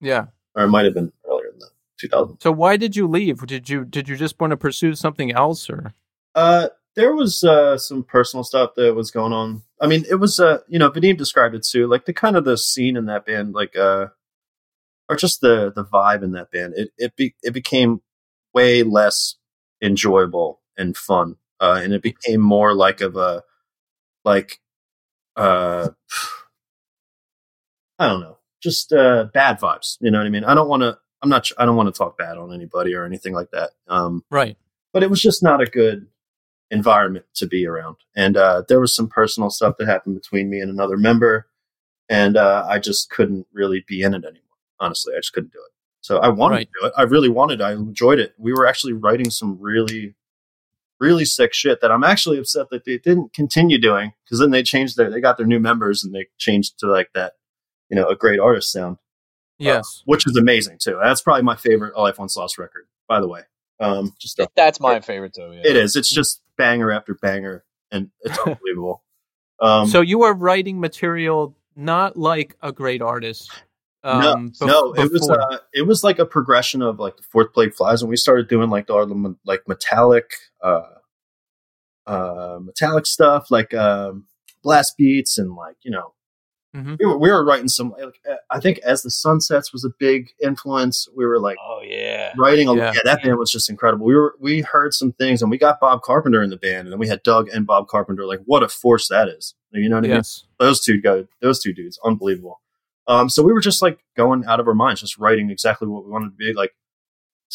[SPEAKER 1] yeah.
[SPEAKER 3] or it might have been earlier than that. 2000.
[SPEAKER 1] So why did you leave? Did you did you just want to pursue something else or?
[SPEAKER 3] Uh, there was uh, some personal stuff that was going on. I mean, it was uh, you know, Vadim described it too, like the kind of the scene in that band, like uh, or just the the vibe in that band. It it be, it became way less enjoyable and fun, uh, and it became more like of a like uh, I don't know, just uh, bad vibes. You know what I mean? I don't want to. I'm not. I don't want to talk bad on anybody or anything like that. Um,
[SPEAKER 1] Right.
[SPEAKER 3] but it was just not a good environment to be around. And uh, there was some personal stuff that happened between me and another member, and uh, I just couldn't really be in it anymore. Honestly, I just couldn't do it. So I wanted
[SPEAKER 1] Right.
[SPEAKER 3] to do it. I really wanted. I enjoyed it. We were actually writing some really, really sick shit that I'm actually upset that they didn't continue doing because then they changed their. They got their new members and they changed to like that, you know, a great artist sound
[SPEAKER 1] Yes.
[SPEAKER 3] which is amazing too. That's probably my favorite A Life Once Lost record, by the way. Um, just a,
[SPEAKER 2] That's my favorite too. Yeah.
[SPEAKER 3] it is. It's just banger after banger, and it's unbelievable. Um,
[SPEAKER 1] so you are writing material not like a great artist. Um,
[SPEAKER 3] no,
[SPEAKER 1] bef-
[SPEAKER 3] no, it was uh, it was like a progression of like the fourth plague flies, and we started doing like all the like metallic, uh, uh, metallic stuff, like um, blast beats, and like you know,
[SPEAKER 1] Mhm.
[SPEAKER 3] we were we were writing some. Like, uh, I think as the Sun Sets was a big influence. We were like.
[SPEAKER 2] Oh yeah.
[SPEAKER 3] writing a,
[SPEAKER 1] Yeah.
[SPEAKER 3] yeah. that band was just incredible we were we heard some things and we got bob carpenter in the band and then we had doug and bob carpenter like what a force that is you know what i mean those two guys those two dudes unbelievable um so we were just like going out of our minds just writing exactly what we wanted to be like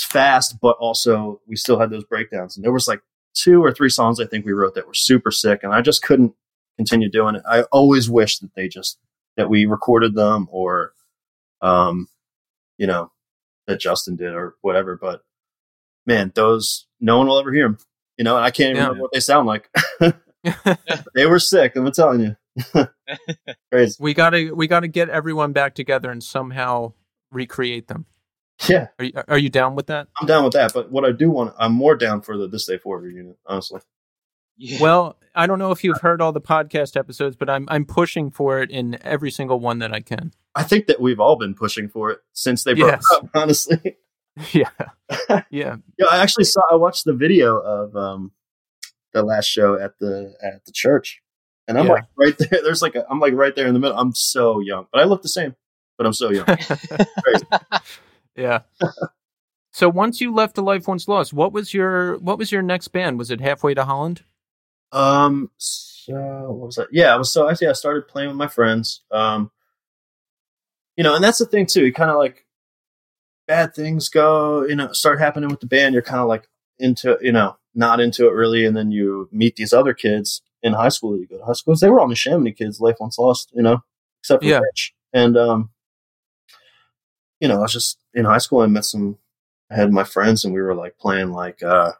[SPEAKER 3] fast but also we still had those breakdowns and there was like two or three songs i think we wrote that were super sick and i just couldn't continue doing it i always wish that they just that we recorded them or um you know that Justin did or whatever. But man, those no one will ever hear them. You know, and I can't even
[SPEAKER 1] Yeah.
[SPEAKER 3] remember what they sound like. they were sick. I'm telling you, crazy.
[SPEAKER 1] we gotta we gotta get everyone back together and somehow recreate them.
[SPEAKER 3] Yeah,
[SPEAKER 1] Are you, are you down with that?
[SPEAKER 3] I'm down with that. But what I do want, I'm more down for the this day forward reunion. Honestly,
[SPEAKER 2] Yeah.
[SPEAKER 1] Well, I don't know if you've heard all the podcast episodes, but I'm I'm pushing for it in every single one that I can.
[SPEAKER 3] I think that we've all been pushing for it since they broke
[SPEAKER 1] Yes.
[SPEAKER 3] up. Honestly,
[SPEAKER 1] yeah, yeah.
[SPEAKER 3] Yeah, I actually saw. I watched the video of um, the last show at the at the church, and I'm
[SPEAKER 1] Yeah.
[SPEAKER 3] like right there. There's like a, I'm like right there in the middle. I'm so young, but I look the same, but I'm so young.
[SPEAKER 1] Yeah. So once you left the Life Once Lost, what was your what was your next band? Was it Halfway to Holland?
[SPEAKER 3] Um, so what was that? Yeah, I was so actually I started playing with my friends. Um, you know, and that's the thing too. You kind of like bad things go, you know, start happening with the band. You're kind of like into, you know, not into it really, and then you meet these other kids in high school. that You go to high school. They were all Neshaminy kids. Life once lost, you know, except for
[SPEAKER 1] Yeah.
[SPEAKER 3] Rich. And um, you know, I was just in high school. I met some. I had my friends, and we were like playing like uh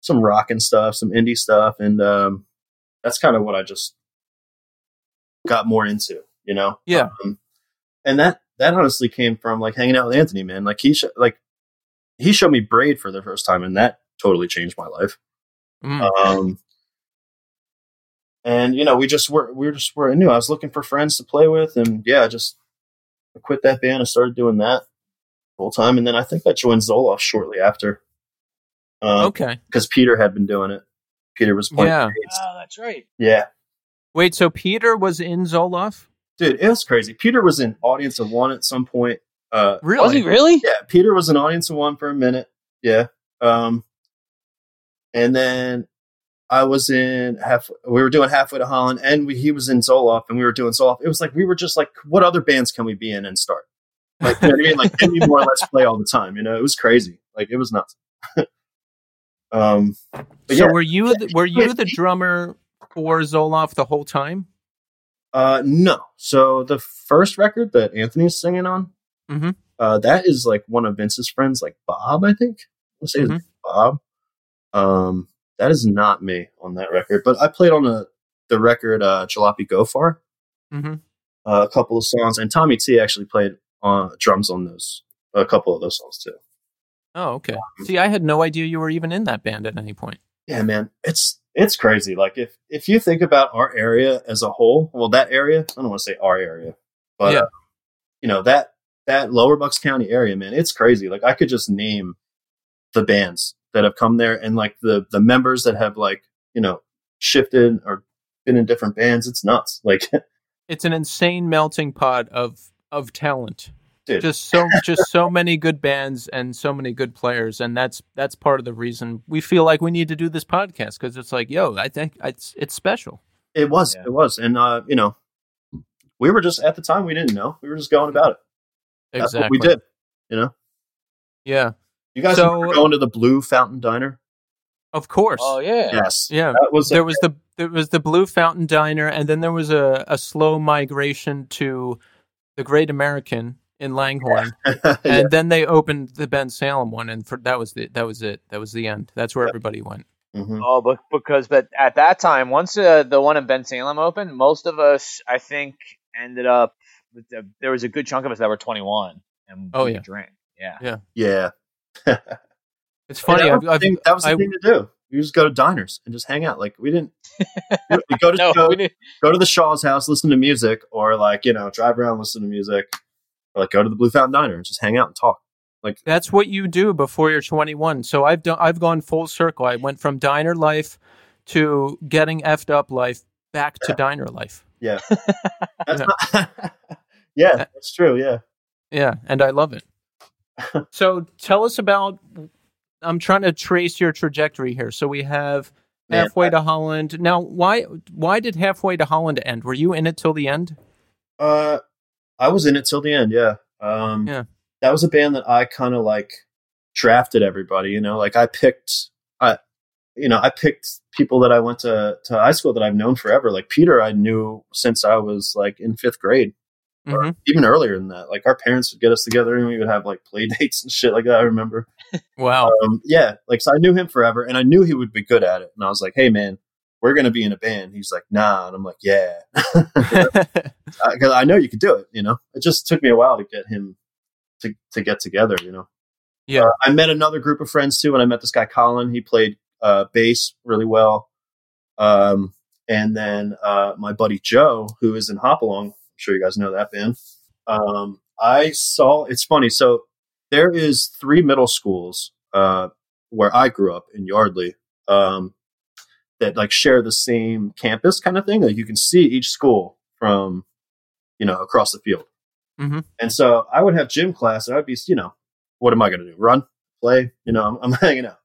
[SPEAKER 3] some rock and stuff, some indie stuff, and um, that's kind of what I just got more into, you know.
[SPEAKER 1] Yeah.
[SPEAKER 3] Um, and that that honestly came from like hanging out with Anthony, man. Like he sh- like he showed me Braid for the first time, and that totally changed my life.
[SPEAKER 1] Mm.
[SPEAKER 3] Um, and you know, we just were we were just were new. I was looking for friends to play with, and yeah, I just I quit that band and started doing that full time. And then I think I joined Zolof shortly after. Um,
[SPEAKER 1] okay.
[SPEAKER 3] because Peter had been doing it. Peter was playing.
[SPEAKER 1] Yeah.
[SPEAKER 3] bass.
[SPEAKER 2] Oh, that's right.
[SPEAKER 3] Yeah.
[SPEAKER 1] Wait, so Peter was in Zolof?
[SPEAKER 3] Dude, it was crazy. Peter was in Audience of One at some point. Uh,
[SPEAKER 1] Really?
[SPEAKER 2] Was he really?
[SPEAKER 3] yeah, Peter was in Audience of One for a minute. Yeah. Um, and then I was in half. We were doing halfway to Holland, and we, he was in Zolof, and we were doing Zolof. It was like we were just like, what other bands can we be in and start? Like, you know what I mean? Like, more or less play all the time? You know, it was crazy. Like, it was nuts. um,
[SPEAKER 1] so
[SPEAKER 3] yeah,
[SPEAKER 1] were you the, were you the drummer for Zolof the whole time?
[SPEAKER 3] Uh, no. So the first record that Anthony's singing on,
[SPEAKER 1] Mhm.
[SPEAKER 3] uh, that is like one of Vince's friends, like Bob, I think. Let's say
[SPEAKER 1] Mhm.
[SPEAKER 3] Bob. Um, that is not me on that record, but I played on the the record uh, Jalopy Go Far,
[SPEAKER 1] hmm
[SPEAKER 3] uh, a couple of songs, and Tommy T actually played uh, drums on those, a couple of those songs too.
[SPEAKER 1] Oh, okay. See, I had no idea you were even in that band at any point.
[SPEAKER 3] Yeah, man, it's it's crazy. Like if if you think about our area as a whole, well, that area, I don't want to say our area, but
[SPEAKER 1] Yeah.
[SPEAKER 3] uh, you know that that Lower Bucks County area, man, it's crazy. Like I could just name the bands that have come there and like the the members that have like you know shifted or been in different bands. It's nuts. Like,
[SPEAKER 1] It's an insane melting pot of of talent.
[SPEAKER 3] dude,
[SPEAKER 1] Just so just so many good bands and so many good players, and that's that's part of the reason we feel like we need to do this podcast because it's like, yo, I think it's it's special.
[SPEAKER 3] it was,
[SPEAKER 2] Yeah.
[SPEAKER 3] it was, and uh, you know, we were just at the time we didn't know. We were just going about it. That's
[SPEAKER 1] Exactly.
[SPEAKER 3] what we did. You know,
[SPEAKER 1] Yeah,
[SPEAKER 3] you guys
[SPEAKER 1] So-
[SPEAKER 3] remember going to the Blue Fountain Diner?
[SPEAKER 1] of course.
[SPEAKER 2] Oh yeah.
[SPEAKER 3] Yes.
[SPEAKER 1] Yeah.
[SPEAKER 3] That was
[SPEAKER 1] there was the there was the Blue Fountain Diner, and then there was a, a slow migration to the Great American in Langhorne,
[SPEAKER 3] yeah.
[SPEAKER 1] and then they opened the Bensalem one, and for that was the that was it. That was the end. That's where
[SPEAKER 3] Yep.
[SPEAKER 1] everybody went.
[SPEAKER 3] Mhm.
[SPEAKER 2] Oh, but because but at that time, once uh, the one in Bensalem opened, most of us, I think, ended up. With the, there was a good chunk of us that were 21 and
[SPEAKER 1] Oh,
[SPEAKER 2] we
[SPEAKER 1] yeah.
[SPEAKER 2] could drink. Yeah.
[SPEAKER 3] Yeah.
[SPEAKER 1] It's funny.
[SPEAKER 3] that,
[SPEAKER 1] I've,
[SPEAKER 3] was
[SPEAKER 1] I've,
[SPEAKER 3] thing, that was the
[SPEAKER 1] I-
[SPEAKER 3] thing to do. We just go to diners and just hang out. Like we didn't we go to
[SPEAKER 2] No,
[SPEAKER 3] go,
[SPEAKER 2] we didn't.
[SPEAKER 3] go to the Shaw's house, listen to music, or like you know drive around, listen to music, or like go to the Blue Fountain Diner and just hang out and talk.
[SPEAKER 1] Like that's what you do before you're 21. So I've done. I've gone full circle. I went from diner life to getting effed up life back to diner life.
[SPEAKER 3] Yeah, that's not, yeah, that's true. Yeah,
[SPEAKER 1] Yeah, and I love it. so tell us about. I'm trying to trace your trajectory here. So we have halfway to Holland. Now, why why did halfway to Holland end? Were you in it till the end?
[SPEAKER 3] Uh, I was in it till the end. Yeah. Um,
[SPEAKER 1] Yeah.
[SPEAKER 3] That was a band that I kind of like drafted everybody. You know, like I picked, I, you know, I picked people that I went to to high school that I've known forever. Like Peter, I knew since I was like in fifth grade, or
[SPEAKER 1] hmm
[SPEAKER 3] even earlier than that. Like our parents would get us together and we would have like play dates and shit like that. I remember.
[SPEAKER 1] Wow.
[SPEAKER 3] Um, yeah, like so I knew him forever, and I knew he would be good at it. And I was like, "Hey, man, we're gonna be in a band." He's like, "Nah," and I'm like, "Yeah." because I know you could do it. You know, it just took me a while to get him to to get together. You know,
[SPEAKER 1] Yeah.
[SPEAKER 3] Uh, I met another group of friends too, and I met this guy Colin. He played uh, bass really well. Um, and then uh, my buddy Joe, who is in Hop Along, sure you guys know that band. Um, I saw. It's funny. So there is three middle schools uh, where I grew up in Yardley um, that like share the same campus kind of thing. Like you can see each school from you know across the field.
[SPEAKER 1] Mhm.
[SPEAKER 3] And so I would have gym class, and I'd be you know what am I going to do? Run, play? You know, I'm, I'm hanging out.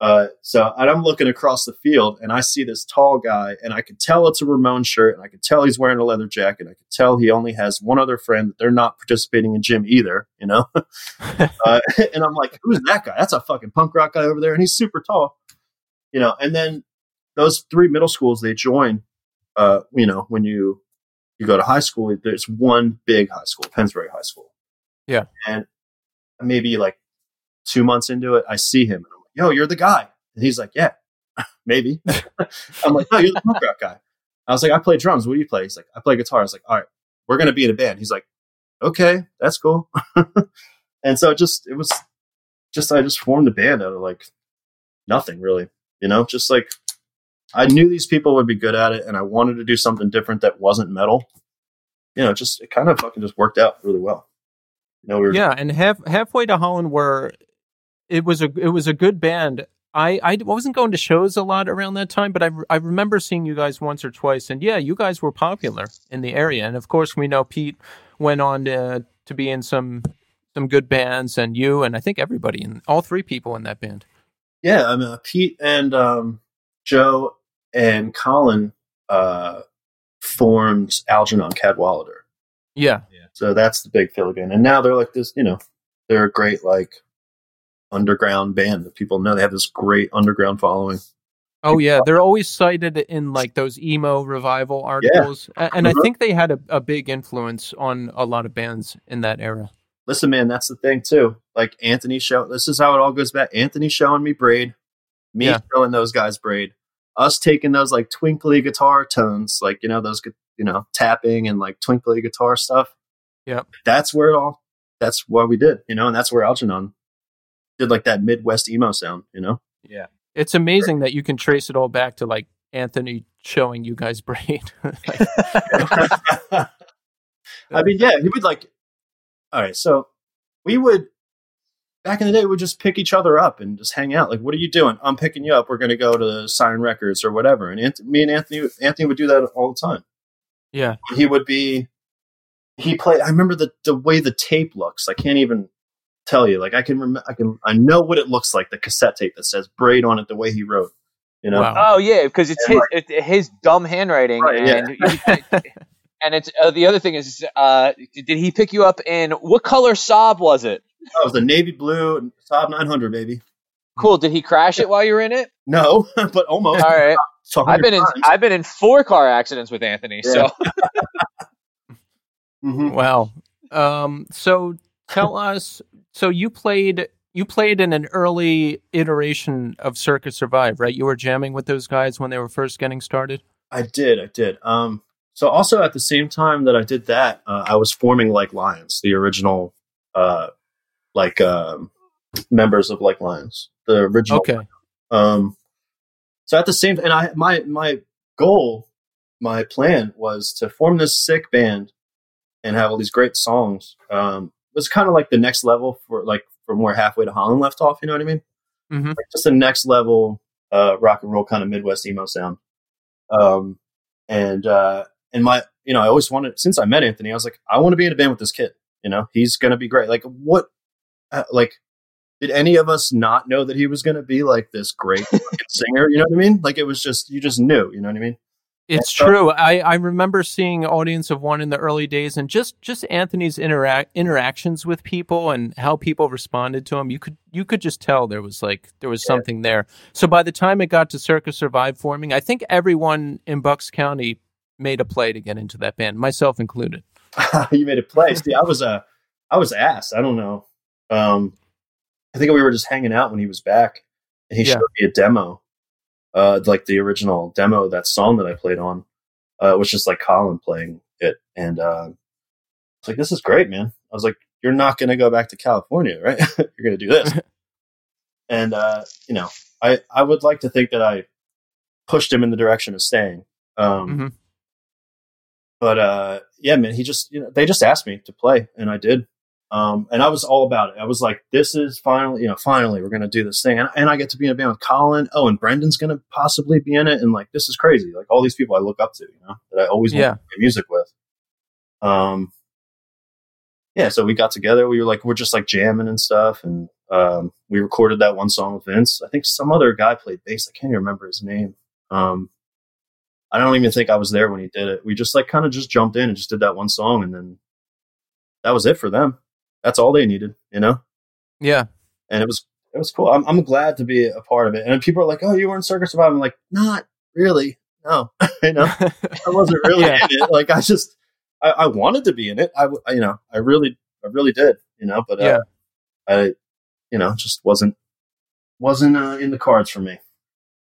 [SPEAKER 3] Uh, so and I'm looking across the field, and I see this tall guy, and I can tell it's a Ramon shirt, and I can tell he's wearing a leather jacket. I can tell he only has one other friend that they're not participating in gym either. You know, uh, and I'm like, who's that guy? That's a fucking punk rock guy over there, and he's super tall. You know, and then those three middle schools they join. Uh, you know, when you you go to high school, there's one big high school, Pennsbury High School.
[SPEAKER 1] Yeah.
[SPEAKER 3] and maybe like two months into it, I see him, and I'm "Yo, you're the guy," and he's like, "Yeah, maybe." I'm like, "No, you're the punk rock guy." I was like, "I play drums. What do you play?" He's like, "I play guitar." I was like, "All right, we're gonna be in a band." He's like, "Okay, that's cool." and so it just it was just I just formed a band out of like nothing really, you know, just like I knew these people would be good at it, and I wanted to do something different that wasn't metal. You know, just it kind of fucking just worked out really well. You know, we were
[SPEAKER 1] Yeah, and half halfway to Holland, where it was a it was a good band. I I wasn't going to shows a lot around that time, but I I remember seeing you guys once or twice, and yeah, you guys were popular in the area. And of course, we know Pete went on to to be in some some good bands, and you and I think everybody and all three people in that band.
[SPEAKER 3] yeah. I mean, uh, Pete and um, Joe and Colin uh, formed Algernon Cadwallader.
[SPEAKER 1] Yeah,
[SPEAKER 3] So that's the big Philly band. And now they're like this, you know, they're a great like underground band that people know. They have this great underground following.
[SPEAKER 1] Oh yeah, they're always cited in like those emo revival articles, A- and I
[SPEAKER 3] Mhm.
[SPEAKER 1] think they had a, a big influence on a lot of bands in that era.
[SPEAKER 3] Listen, man, that's the thing too. Like Anthony show this is how it all goes back. Anthony showing me braid, me
[SPEAKER 1] Yeah.
[SPEAKER 3] showing those guys braid, us taking those like twinkly guitar tones, like you know, those you know, tapping and like twinkly guitar stuff.
[SPEAKER 1] Yeah,
[SPEAKER 3] That's where it all that's what we did, you know, and that's where Algernon did like that Midwest emo sound, you know?
[SPEAKER 2] Yeah.
[SPEAKER 1] It's amazing that you can trace it all back to like Anthony showing you guys braid. Like,
[SPEAKER 3] I mean, yeah, he would like. All right, so we would back in the day, we would just pick each other up and just hang out. Like, what are you doing? I'm picking you up. We're going to go to Siren Records or whatever. And me and Anthony, Anthony would do that all the time.
[SPEAKER 1] yeah,
[SPEAKER 3] He would be. He played. I remember the the way the tape looks. I can't even tell you. Like, I can remember. I can. I know what it looks like. The cassette tape that says "braid" on it. The way he wrote. You know.
[SPEAKER 1] Wow.
[SPEAKER 2] Oh yeah, because it's
[SPEAKER 3] And,
[SPEAKER 2] his it, his dumb handwriting,
[SPEAKER 3] Right, yeah.
[SPEAKER 2] and you- and it's uh, the other thing is, uh, did he pick you up in what color Saab was it?
[SPEAKER 3] That was a navy blue Saab 900, baby.
[SPEAKER 2] Cool. Did he crash it while you were in it?
[SPEAKER 3] No, but almost.
[SPEAKER 2] All right.
[SPEAKER 3] It's a
[SPEAKER 2] I've been in
[SPEAKER 3] times.
[SPEAKER 2] I've been in four car accidents with Anthony. So
[SPEAKER 3] Mhm.
[SPEAKER 1] wow. Um, so tell us. So you played you played in an early iteration of Circa Survive, right? You were jamming with those guys when they were first getting started.
[SPEAKER 3] I did, I did. Um, so also at the same time that I did that, uh, I was forming Like Lions, the original, uh, like um, members of Like Lions, the original.
[SPEAKER 1] Okay.
[SPEAKER 3] Um, so at the same, and I my my goal, my plan was to form this sick band and have all these great songs. Um, was kind of like the next level for like from where halfway to Holland left off. You know what I mean?
[SPEAKER 1] Mhm.
[SPEAKER 3] Like just the next level uh, rock and roll kind of Midwest emo sound. Um, and uh, and my you know I always wanted since I met Anthony, I was like I want to be in a band with this kid. You know, he's gonna be great. Like what? Uh, like did any of us not know that he was going to be like this great singer? You know what I mean? Like it was just you just knew. You know what I mean?
[SPEAKER 1] It's
[SPEAKER 3] so-
[SPEAKER 1] true. I, I remember seeing Audience of One in the early days, and just just Anthony's interact interactions with people and how people responded to him. You could you could just tell there was like there was something there. So by the time it got to Circa Survive forming, I think everyone in Bucks County made a play to get into that band, myself included.
[SPEAKER 3] you made a play. See, I was a, I was ass. I don't know. Um, I think we were just hanging out when he was back, and he
[SPEAKER 1] Yeah.
[SPEAKER 3] showed me a demo, uh, like the original demo that song that I played on. Uh, was just like Colin playing it, and uh, it's like this is great, man. I was like, you're not going to go back to California, right? you're going to do this, and uh, you know, I I would like to think that I pushed him in the direction of staying. Um,
[SPEAKER 1] Mhm.
[SPEAKER 3] but uh, yeah, man, he just you know they just asked me to play, and I did. Um, and I was all about it. I was like, this is finally, you know, finally we're going to do this thing. And, and I get to be in a band with Colin. Oh, and Brendan's going to possibly be in it. And like, this is crazy. Like all these people I look up to, you know, that I always want to play music with. Um, yeah. So we got together. We were like, we're just like jamming and stuff. And, um, we recorded that one song with Vince. I think some other guy played bass. I can't even remember his name. Um, I don't even think I was there when he did it. We just like kind of just jumped in and just did that one song. And then that was it for them. That's all they needed, you know?
[SPEAKER 1] Yeah.
[SPEAKER 3] and it was it was cool. I'm I'm glad to be a part of it. And people are like, "Oh, you were in Circa Survive." I'm like, "Not really. No, you know, I wasn't really
[SPEAKER 1] Yeah.
[SPEAKER 3] in it. Like, I just I, I wanted to be in it. I, you know I really I really did. You know, but uh,
[SPEAKER 1] Yeah.
[SPEAKER 3] I you know just wasn't wasn't uh, in the cards for me.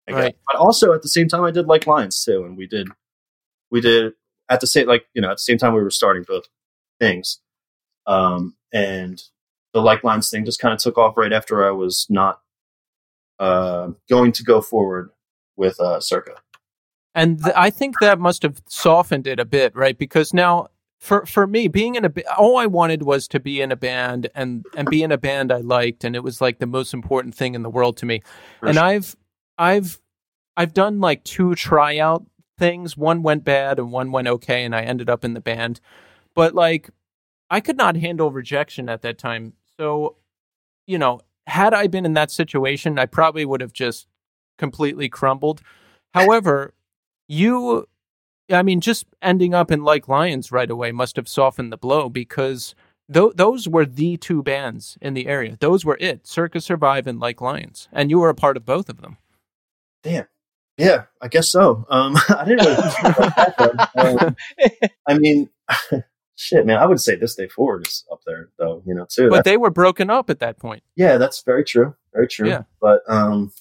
[SPEAKER 1] Right.
[SPEAKER 3] But also at the same time, I did like Lions too, and we did we did at the same like you know at the same time we were starting both things, um, and the Like Lions thing just kind of took off right after I was not uh, going to go forward with uh, Circa.
[SPEAKER 1] And th- I think that must have softened it a bit, right? Because now, for for me, being in a ba- all I wanted was to be in a band and and be in a band I liked, and it was like the most important thing in the world to me.
[SPEAKER 3] For
[SPEAKER 1] and
[SPEAKER 3] sure.
[SPEAKER 1] I've I've I've done like two tryout things. One went bad and one went okay, and I ended up in the band. But like, I could not handle rejection at that time. So, you know, had I been in that situation, I probably would have just completely crumbled. However, you, I mean, just ending up in Like Lions right away must have softened the blow because th- those were the two bands in the area. Those were it Circa Survive and Like Lions. And you were a part of both of them.
[SPEAKER 3] Damn. Yeah, I guess so. Um, I didn't really think about that. Um, I mean, shit, man. I would say this day forward is up there, though. You know, too.
[SPEAKER 1] But they were broken up at that point.
[SPEAKER 3] Yeah, that's very true. Very true.
[SPEAKER 1] Yeah.
[SPEAKER 3] But um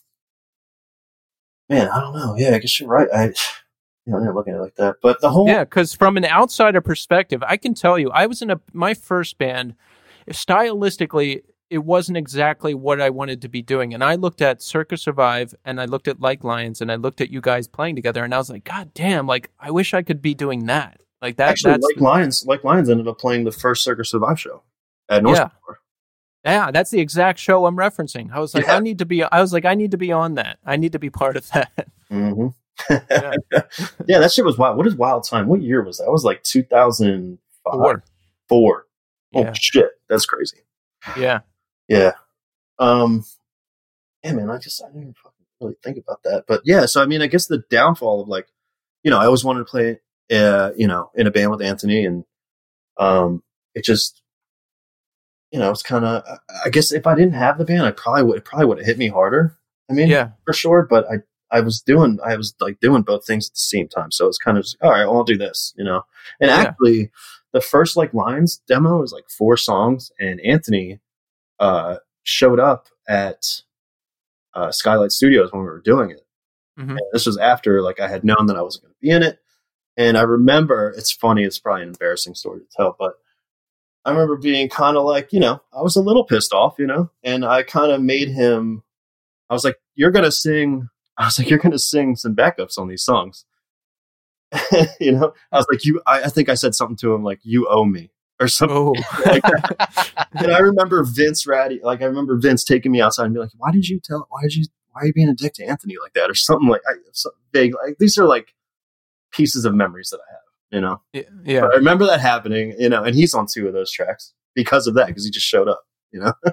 [SPEAKER 3] man, I don't know. Yeah, I guess you're right. I you know, I didn't look at it like that. But the whole
[SPEAKER 1] Yeah, because from an outsider perspective, I can tell you, I was in a my first band. Stylistically, it wasn't exactly what I wanted to be doing, and I looked at Circa Survive, and I looked at Like Lions, and I looked at you guys playing together, and I was like, God damn! Like, I wish I could be doing that. Like that.
[SPEAKER 3] actually
[SPEAKER 1] that's
[SPEAKER 3] like Lions like Lions ended up playing the first Circa Survive show at North
[SPEAKER 1] Yeah. yeah, that's the exact show I'm referencing. I was like,
[SPEAKER 3] Yeah.
[SPEAKER 1] I need to be. I was like, I need to be on that. I need to be part of that.
[SPEAKER 3] hmm
[SPEAKER 1] Yeah.
[SPEAKER 3] yeah, that shit was wild. What is Wild Time? What year was that? It was like 2005.
[SPEAKER 1] Four.
[SPEAKER 3] Four. Oh
[SPEAKER 1] Yeah.
[SPEAKER 3] shit, that's crazy.
[SPEAKER 1] Yeah.
[SPEAKER 3] Yeah. Um. Yeah, man. I just I didn't even fucking really think about that, but yeah. So I mean, I guess the downfall of like, you know, I always wanted to play, uh, you know, in a band with Anthony, and um, it just, you know, it's kind of. I guess if I didn't have the band, I probably would. It probably would have hit me harder. I mean,
[SPEAKER 1] Yeah.
[SPEAKER 3] for sure. But I, I was doing, I was like doing both things at the same time. So it's kind of just, all right, well, I'll do this, you know. And
[SPEAKER 1] Yeah.
[SPEAKER 3] actually, the first Like Lions demo was like four songs, and Anthony uh, showed up at uh, Skylight Studios when we were doing it.
[SPEAKER 1] Mhm.
[SPEAKER 3] And this was after like I had known that I wasn't going to be in it, and I remember it's funny. It's probably an embarrassing story to tell, but I remember being kind of like, you know, I was a little pissed off, you know, and I kind of made him. I was like, "You're gonna sing." I was like, "You're gonna sing some backups on these songs." you know, I was like, "You." I, I think I said something to him like, "You owe me." Or something.
[SPEAKER 1] Oh.
[SPEAKER 3] Like And I remember Vince Ratti, like I remember Vince taking me outside and be like, "Why did you tell? Why did you? Why are you being a dick to Anthony like that?" Or something like I, something vague. Like these are like pieces of memories that I have, you know.
[SPEAKER 1] yeah.
[SPEAKER 3] But I remember that happening, you know, and he's on two of those tracks because of that, because he just showed up, you know.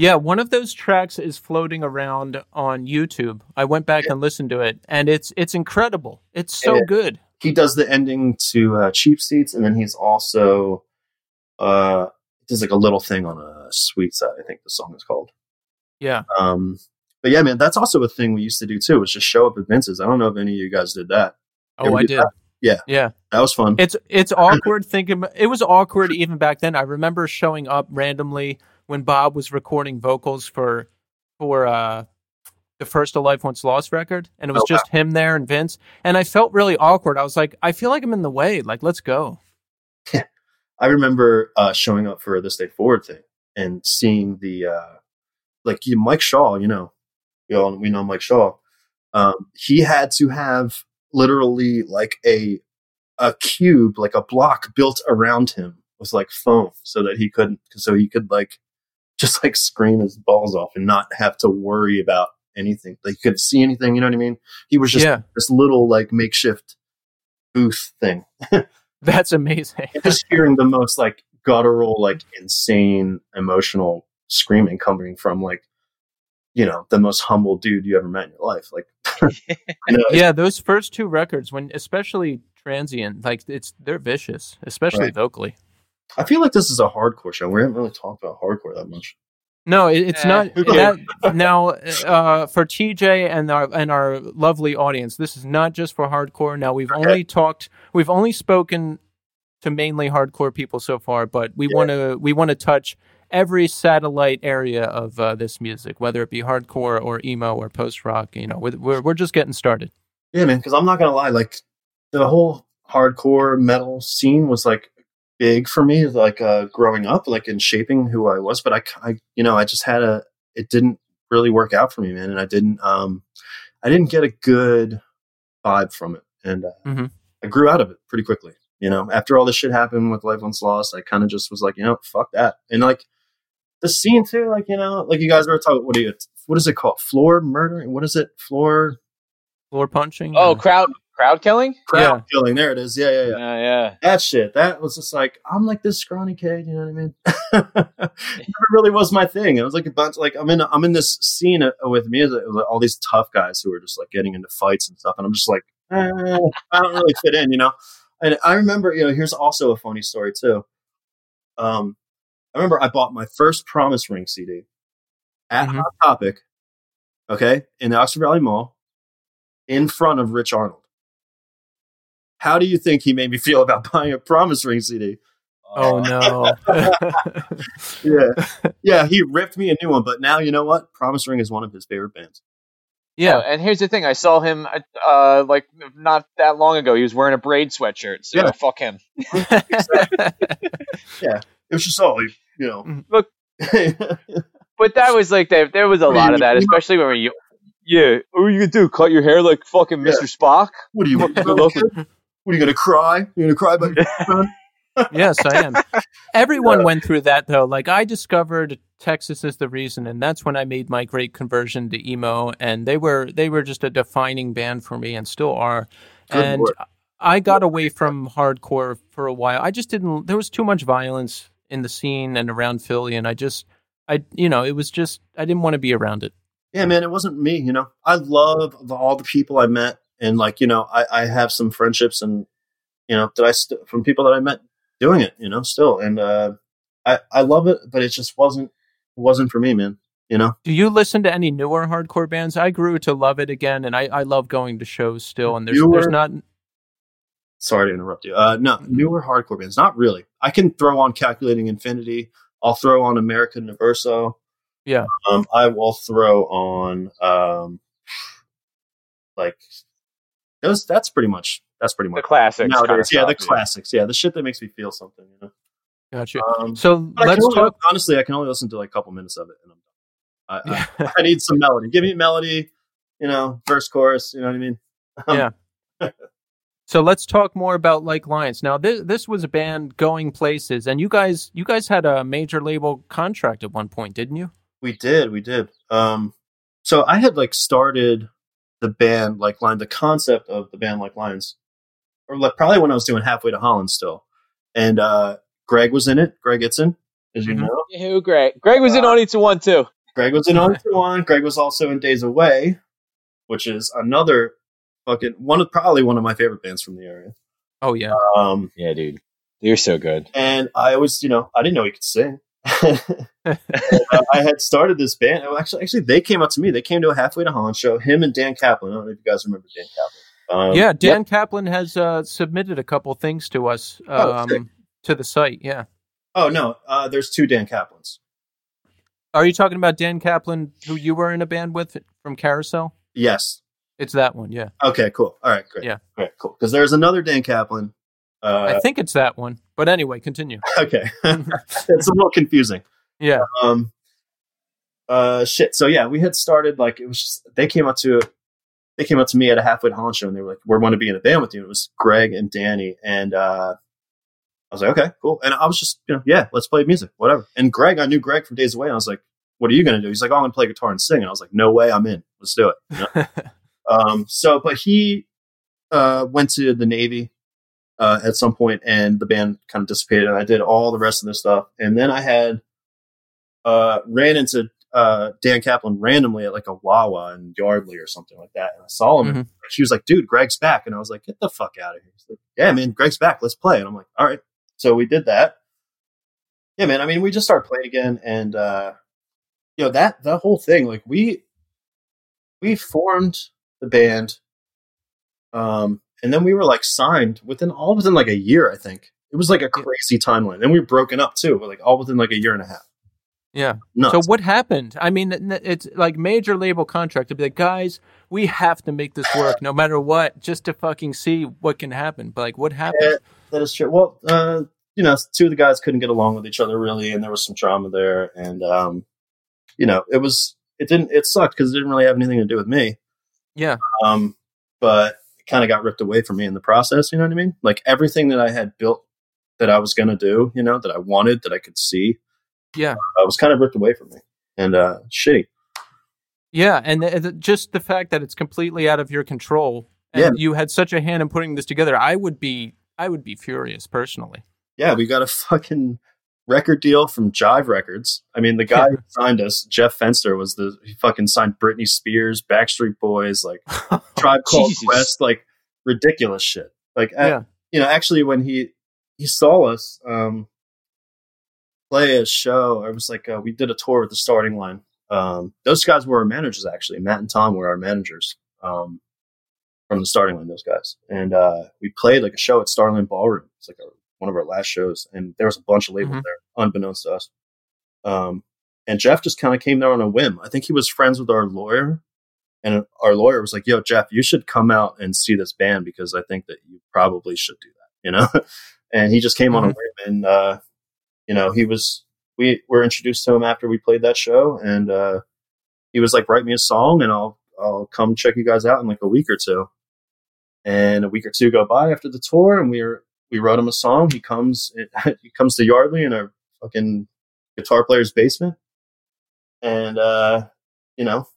[SPEAKER 1] Yeah, one of those tracks is floating around on YouTube. I went back and listened to it, and it's it's incredible. It's so
[SPEAKER 3] Yeah.
[SPEAKER 1] good.
[SPEAKER 3] he does the ending to uh, Cheap Seats, and then he's also uh, does like a little thing on a Sweet Side. I think the song is called.
[SPEAKER 1] Yeah,
[SPEAKER 3] Um, but yeah, man, that's also a thing we used to do too. Was just show up at Vince's. I don't know if any of you guys did that.
[SPEAKER 1] Oh, I did.
[SPEAKER 3] that? Yeah.
[SPEAKER 1] yeah.
[SPEAKER 3] That was fun.
[SPEAKER 1] It's it's awkward thinking. It was awkward even back then. I remember showing up randomly when Bob was recording vocals for for uh the first A Life Once Lost record, and it was
[SPEAKER 3] Oh, wow.
[SPEAKER 1] just him there and Vince, and I felt really awkward. I was like, I feel like I'm in the way. Like, let's go.
[SPEAKER 3] I remember uh, showing up for this day forward thing and seeing the uh, like Mike Shaw. You know, you all, we know Mike Shaw. Um, he had to have literally like a a cube, like a block built around him with like foam so that he couldn't, so he could like just like scream his balls off and not have to worry about anything. Like he couldn't see anything. You know what I mean? He was just
[SPEAKER 1] yeah,
[SPEAKER 3] this little like makeshift booth thing.
[SPEAKER 1] that's amazing.
[SPEAKER 3] Just hearing the most like guttural, like insane, emotional screaming coming from like, you know, the most humble dude you ever met in your life. Like, I know,
[SPEAKER 1] yeah, those first two records, when especially transient, like it's they're vicious, especially
[SPEAKER 3] Right.
[SPEAKER 1] vocally.
[SPEAKER 3] I feel like this is a hardcore show. We haven't really talked about hardcore that much.
[SPEAKER 1] No, it, it's
[SPEAKER 2] Eh,
[SPEAKER 1] not that now uh, for TJ and our and our lovely audience. This is not just for hardcore. Now we've only talked, we've only spoken to mainly hardcore people so far, but we
[SPEAKER 3] Yeah.
[SPEAKER 1] want to we want to touch every satellite area of uh, this music, whether it be hardcore or emo or post rock. You know, we're we're, just getting started.
[SPEAKER 3] Yeah, man. Because I'm not gonna lie, like the whole hardcore metal scene was like big for me, like uh, growing up, like in shaping who I was. But I, I, you know, I just had a. It didn't really work out for me, man, and I didn't. Um, I didn't get a good vibe from it, and uh,
[SPEAKER 1] Mhm.
[SPEAKER 3] I grew out of it pretty quickly. You know, after all this shit happened with Life Once Lost, I kind of just was like, you know, fuck that, and like the scene too, like you know, like you guys were talking. What do you? What is it called? Floor murdering? What is it? Floor
[SPEAKER 1] Floor punching.
[SPEAKER 2] Oh,
[SPEAKER 1] uh,
[SPEAKER 2] crowd crowd killing.
[SPEAKER 3] crowd
[SPEAKER 1] Yeah.
[SPEAKER 3] killing. There it is. Yeah, yeah, yeah.
[SPEAKER 2] Yeah, yeah.
[SPEAKER 3] That shit. That was just like I'm like this scrawny kid. You know what I mean? it never really was my thing. It was like a bunch. Like I'm in. I'm in this scene uh, with me. It was like all these tough guys who were just like getting into fights and stuff, and I'm just like, eh, I don't really fit in. You know. And I remember, you know, here's also a funny story too. Um, I remember I bought my first Promise Ring CD at
[SPEAKER 1] Mhm.
[SPEAKER 3] Hot Topic, okay, in the Oxford Valley Mall, in front of Rich Arnold. How do you think he made me feel about buying a Promise Ring CD?
[SPEAKER 1] Oh no.
[SPEAKER 3] Yeah, yeah, he ripped me a new one, but now you know what? Promise Ring is one of his favorite bands.
[SPEAKER 1] yeah.
[SPEAKER 2] and here's the thing: I saw him uh, like not that long ago. He was wearing a braid sweatshirt. So
[SPEAKER 3] Yeah.
[SPEAKER 2] fuck him.
[SPEAKER 3] It was just all you know.
[SPEAKER 1] Mhm.
[SPEAKER 2] Look- But that was like there. There was a
[SPEAKER 3] What
[SPEAKER 2] lot of that,
[SPEAKER 3] mean?
[SPEAKER 2] especially when you. Yeah, what are you gonna do? Cut your hair like fucking
[SPEAKER 3] Yeah.
[SPEAKER 2] Mr. Spock?
[SPEAKER 3] what are you? What
[SPEAKER 2] Good looking.
[SPEAKER 3] What are you gonna cry? You're gonna cry about?
[SPEAKER 1] yes, I am. Everyone went through that though. Like I discovered Texas is the reason, and that's when I made my great conversion to emo. And they were they were just a defining band for me, and still are.
[SPEAKER 3] Good
[SPEAKER 1] and
[SPEAKER 3] lord.
[SPEAKER 1] I got away from hardcore for a while. I just didn't. There was too much violence in the scene and around Philly, and I just, I you know, it was just I didn't want to be around it.
[SPEAKER 3] yeah, man, it wasn't me. You know, I love the, all the people I met, and like you know, I, I have some friendships, and you know, that I st- from people that I met doing it. You know, still, and uh, I I love it, but it just wasn't it wasn't for me, man. You know,
[SPEAKER 1] Do you listen to any newer hardcore bands? I grew to love it again, and I, I love going to shows still. And there's there's not
[SPEAKER 3] sorry to interrupt you. Uh, no, newer hardcore bands, not really. I can throw on Calculating Infinity. I'll throw on American Nervoso.
[SPEAKER 1] Yeah.
[SPEAKER 3] Um, I will throw on um, like those. That's pretty much. That's pretty much
[SPEAKER 2] The
[SPEAKER 3] much
[SPEAKER 2] classics.
[SPEAKER 3] nowadays.
[SPEAKER 2] kinda
[SPEAKER 3] yeah, the
[SPEAKER 2] stuff,
[SPEAKER 3] classics. Yeah, the shit that makes me feel something. You know.
[SPEAKER 1] gotcha.
[SPEAKER 3] Um,
[SPEAKER 1] So
[SPEAKER 3] but I can
[SPEAKER 1] let's
[SPEAKER 3] only-
[SPEAKER 1] talk.
[SPEAKER 3] Honestly, I can only listen to like a couple minutes of it, and I'm done. I, I, I need some melody. Give me melody. You know, verse, chorus. You know what I mean? Um,
[SPEAKER 1] Yeah. So let's talk more about Like Lions. Now, this this was a band going places, and you guys you guys had a major label contract at one point, didn't you?
[SPEAKER 3] We did, we did. Um, so I had like started the band like Lion, the concept of the band like Lions, or like probably when I was doing halfway to Holland still, and uh, Greg was in it. Greg Itzen, as you
[SPEAKER 1] Mhm.
[SPEAKER 3] know,
[SPEAKER 2] Who Greg? Greg was in
[SPEAKER 3] Uh,
[SPEAKER 2] on each one too.
[SPEAKER 3] Greg was in on to one. Greg was also in Days Away, which is another fucking one of probably one of my favorite bands from the area.
[SPEAKER 1] Oh yeah.
[SPEAKER 3] Um,
[SPEAKER 2] Yeah, dude. You're so good.
[SPEAKER 3] and I was, you know, I didn't know he could sing. I had started this band. oh, Actually, actually, they came up to me. They came to a halfway to Holland show. Him and Dan Kaplan. I don't know if you guys remember Dan Kaplan. Um,
[SPEAKER 1] yeah, Dan Kaplan has uh, submitted a couple things to us
[SPEAKER 3] Oh,
[SPEAKER 1] um,
[SPEAKER 3] sick.
[SPEAKER 1] to the site. Yeah.
[SPEAKER 3] Oh no, uh, there's two Dan Kaplans.
[SPEAKER 1] Are you talking about Dan Kaplan, who you were in a band with from Carousel?
[SPEAKER 3] Yes.
[SPEAKER 1] It's that one. Yeah.
[SPEAKER 3] Okay. Cool. All right. Great.
[SPEAKER 1] Yeah.
[SPEAKER 3] Great. Cool. Because there's another Dan Kaplan. Uh,
[SPEAKER 1] I think it's that one. But anyway, continue.
[SPEAKER 3] okay. it's a little confusing.
[SPEAKER 1] yeah.
[SPEAKER 3] Um. Uh. Shit. So yeah, we had started like it was just they came up to they came up to me at a halfway to Holland show and they were like, we're want to be in a band with you." And it was Greg and Danny and uh, I was like, okay, cool. And I was just, you know, yeah, let's play music, whatever. And Greg, I knew Greg from days away. And I was like, what are you going to do? He's like, oh, I'm going to play guitar and sing. And I was like, no way, I'm in. Let's do it. You know? um, so, but he uh, went to the Navy uh, at some point and the band kind of dissipated and I did all the rest of this stuff. And then I had uh, ran into uh, Dan Kaplan randomly at like a Wawa in Yardley or something like that. And I saw him
[SPEAKER 1] Mhm.
[SPEAKER 3] and she was like, dude, Greg's back. And I was like, get the fuck out of here. He's like, yeah, man, Greg's back. Let's play. And I'm like, all right. So we did that. Yeah, man. I mean, we just started playing again. And, uh, you know, that, that whole thing, like we, we formed the band. Um, and then we were like signed within all within like a year, I think. It was like a crazy timeline. Then we were broken up too, like all within like a year and a half.
[SPEAKER 1] Yeah.
[SPEAKER 3] No,
[SPEAKER 1] So what happened? I mean, it's like major label contract to be like, guys, we have to make this work no matter what, just to fucking see what can happen. But like, what happened?
[SPEAKER 3] that is true. Well, uh, you know, two of the guys couldn't get along with each other really, and there was some trauma there. And um, you know, it was it didn't it sucked because it didn't really have anything to do with me.
[SPEAKER 1] Yeah.
[SPEAKER 3] Um, but it kind of got ripped away from me in the process. You know what I mean? Like everything that I had built that I was gonna do, you know, that I wanted, that I could see,
[SPEAKER 1] Yeah.
[SPEAKER 3] uh, was kind of ripped away from me, and uh, shitty.
[SPEAKER 1] Yeah, and th- th- just the fact that it's completely out of your control, and
[SPEAKER 3] Yeah.
[SPEAKER 1] you had such a hand in putting this together, I would be, I would be furious personally.
[SPEAKER 3] Yeah, we got a fucking record deal from Jive Records. I mean, the guy who signed us, Jeff Fenster, was the he fucking signed Britney Spears, Backstreet Boys, like Tribe Called
[SPEAKER 2] Jesus.
[SPEAKER 3] Quest, like ridiculous shit. Like,
[SPEAKER 1] Yeah.
[SPEAKER 3] you know, actually, when he he saw us um, play a show, I was like, uh, we did a tour with the starting line. Um, those guys were our managers, actually. Matt and Tom were our managers um, from the starting line. Those guys, and uh, we played like a show at Starland Ballroom. It's like our, one of our last shows, and there was a bunch of labels
[SPEAKER 1] Mhm.
[SPEAKER 3] there, unbeknownst to us. Um, and Jeff just kind of came there on a whim. I think he was friends with our lawyer, and our lawyer was like, "Yo, Jeff, you should come out and see this band because I think that you probably should do that." You know, and he just came on a
[SPEAKER 1] Mhm.
[SPEAKER 3] whim, and uh, you know, he was. We were introduced to him after we played that show, and uh, he was like, "Write me a song, and I'll I'll come check you guys out in like a week or two. And a week or two go by after the tour, and we were we wrote him a song. He comes he comes to Yardley in a fucking guitar player's basement, and uh, you know,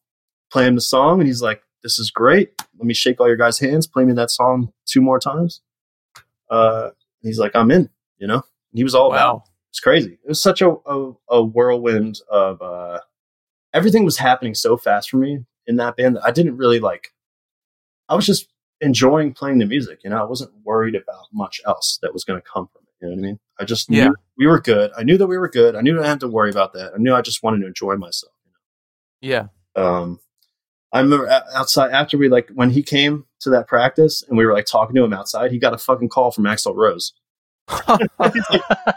[SPEAKER 3] play him the song, and he's like, "This is great. Let me shake all your guys' hands. Play me that song two more times." Uh, and he's like, "I'm in." You know, and he was all about.
[SPEAKER 1] wow.
[SPEAKER 3] It's crazy. It was such a, a, a whirlwind of uh, everything was happening so fast for me in that band that I didn't really like. I was just enjoying playing the music. You know, I wasn't worried about much else that was going to come from it. You know what I mean? I just
[SPEAKER 1] Yeah.
[SPEAKER 3] knew we were good. I knew that we were good. I knew I didn't have to worry about that. I knew I just wanted to enjoy myself.
[SPEAKER 1] Yeah.
[SPEAKER 3] Um, I remember outside after we like when he came to that practice and we were like talking to him outside. He got a fucking call from Axl Rose. he's like,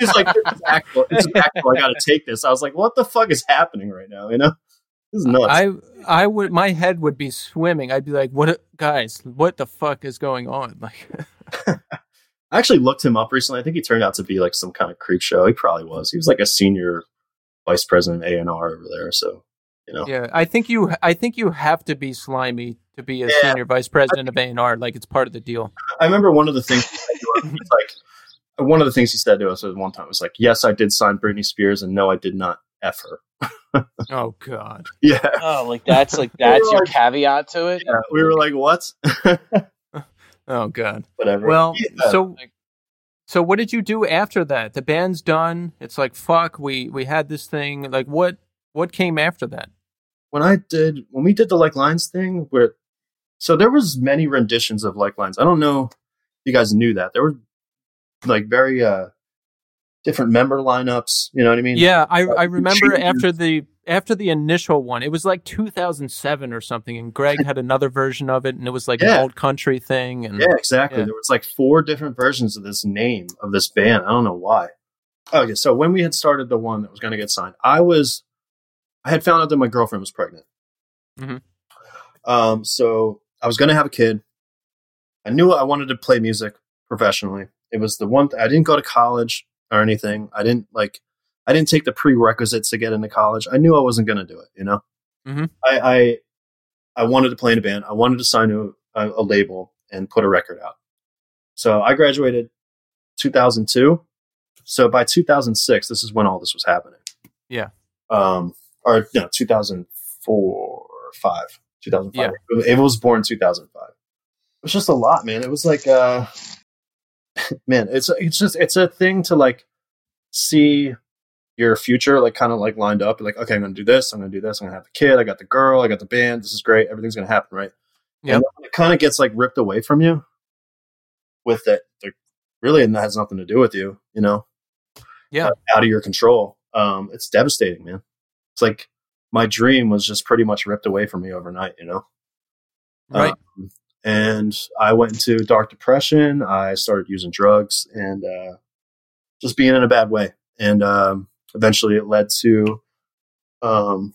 [SPEAKER 3] he's like, "This is Axl. This is Axl. I got to take this. I was like, what the fuck is happening right now? You know, is nuts.
[SPEAKER 1] I I would my head would be swimming. I'd be like, "What, guys? What the fuck is going on?" Like,
[SPEAKER 3] I actually looked him up recently. I think he turned out to be like some kind of creep show. He probably was. He was like a senior vice president A and R over there. So you know,
[SPEAKER 1] yeah, I think you I think you have to be slimy to be a
[SPEAKER 3] Yeah.
[SPEAKER 1] senior vice president of A and R. Like, it's part of the deal.
[SPEAKER 3] I remember one of the things he said to us was like one of the things he said to us at one time was like, "Yes, I did sign Britney Spears, and no, I did not f her."
[SPEAKER 1] Oh God.
[SPEAKER 3] Yeah,
[SPEAKER 2] Oh, like that's like that's
[SPEAKER 3] were
[SPEAKER 2] your
[SPEAKER 3] like-
[SPEAKER 2] caveat to it.
[SPEAKER 3] yeah. We were like, "What?"
[SPEAKER 1] Oh God.
[SPEAKER 3] Whatever.
[SPEAKER 1] Well,
[SPEAKER 3] Yeah.
[SPEAKER 1] so so what did you do after that? The band's done. It's like fuck. We we had this thing. Like what what came after that?
[SPEAKER 3] when I did when we did the Like Lions thing, where so there was many renditions of Like Lions. I don't know if you guys knew that there were like very uh different member lineups. You know what I mean?
[SPEAKER 1] Yeah, I I remember
[SPEAKER 3] changes.
[SPEAKER 1] after the after the initial one, it was like 2007 or something, and Greg had another version of it, and it was like
[SPEAKER 3] Yeah.
[SPEAKER 1] an old country thing, and
[SPEAKER 3] Yeah, exactly.
[SPEAKER 1] Yeah.
[SPEAKER 3] There was like four different versions of this name of this band. I don't know why. Okay, so when we had started the one that was going to get signed, I was, I had found out that my girlfriend was pregnant.
[SPEAKER 1] Mm-hmm.
[SPEAKER 3] Um, so I was going to have a kid. I knew I wanted to play music professionally. It was the one. Th- I didn't go to college or anything. I didn't like. I didn't take the prerequisites to get into college. I knew I wasn't going to do it. You know.
[SPEAKER 1] Mhm.
[SPEAKER 3] I, I I wanted to play in a band. I wanted to sign to a, a label and put a record out. So I graduated 2002, so by 2006, this is when all this was happening.
[SPEAKER 1] Yeah.
[SPEAKER 3] Um, or no, 2004 or five, 2005.
[SPEAKER 1] Yeah.
[SPEAKER 3] Ava was born in 2005. It was just a lot, man. It was like, uh, man, it's it's just it's a thing to like see your future like kind of like lined up. Like, okay, I'm gonna do this. I'm gonna do this. I'm gonna have the kid. I got the girl. I got the band. This is great. Everything's gonna happen, right?
[SPEAKER 1] Yeah.
[SPEAKER 3] It kind of gets like ripped away from you with it. Like, really, and that has nothing to do with you. You know,
[SPEAKER 1] Yeah.
[SPEAKER 3] uh, out of your control. Um, it's devastating, man. It's like my dream was just pretty much ripped away from me overnight. You know,
[SPEAKER 1] Right.
[SPEAKER 3] um, and I went into dark depression. I started using drugs and uh, just being in a bad way. And um, eventually it led to um,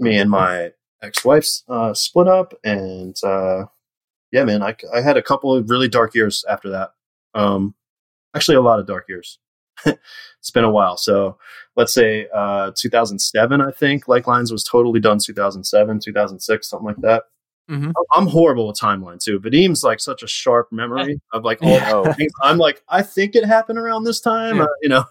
[SPEAKER 3] me and my ex wife's uh, split up. And uh, yeah, man, I, I had a couple of really dark years after that. Um, actually, a lot of dark years. it's been a while. So let's say uh, 2007, I think. Like Lions was totally done 2007, 2006, something like that.
[SPEAKER 1] Mhm.
[SPEAKER 3] I'm horrible with timeline too. Vadim's like such a sharp memory of like all
[SPEAKER 1] Yeah.
[SPEAKER 3] things. I'm like, I think it happened around this time.
[SPEAKER 1] Yeah.
[SPEAKER 3] Uh, you know,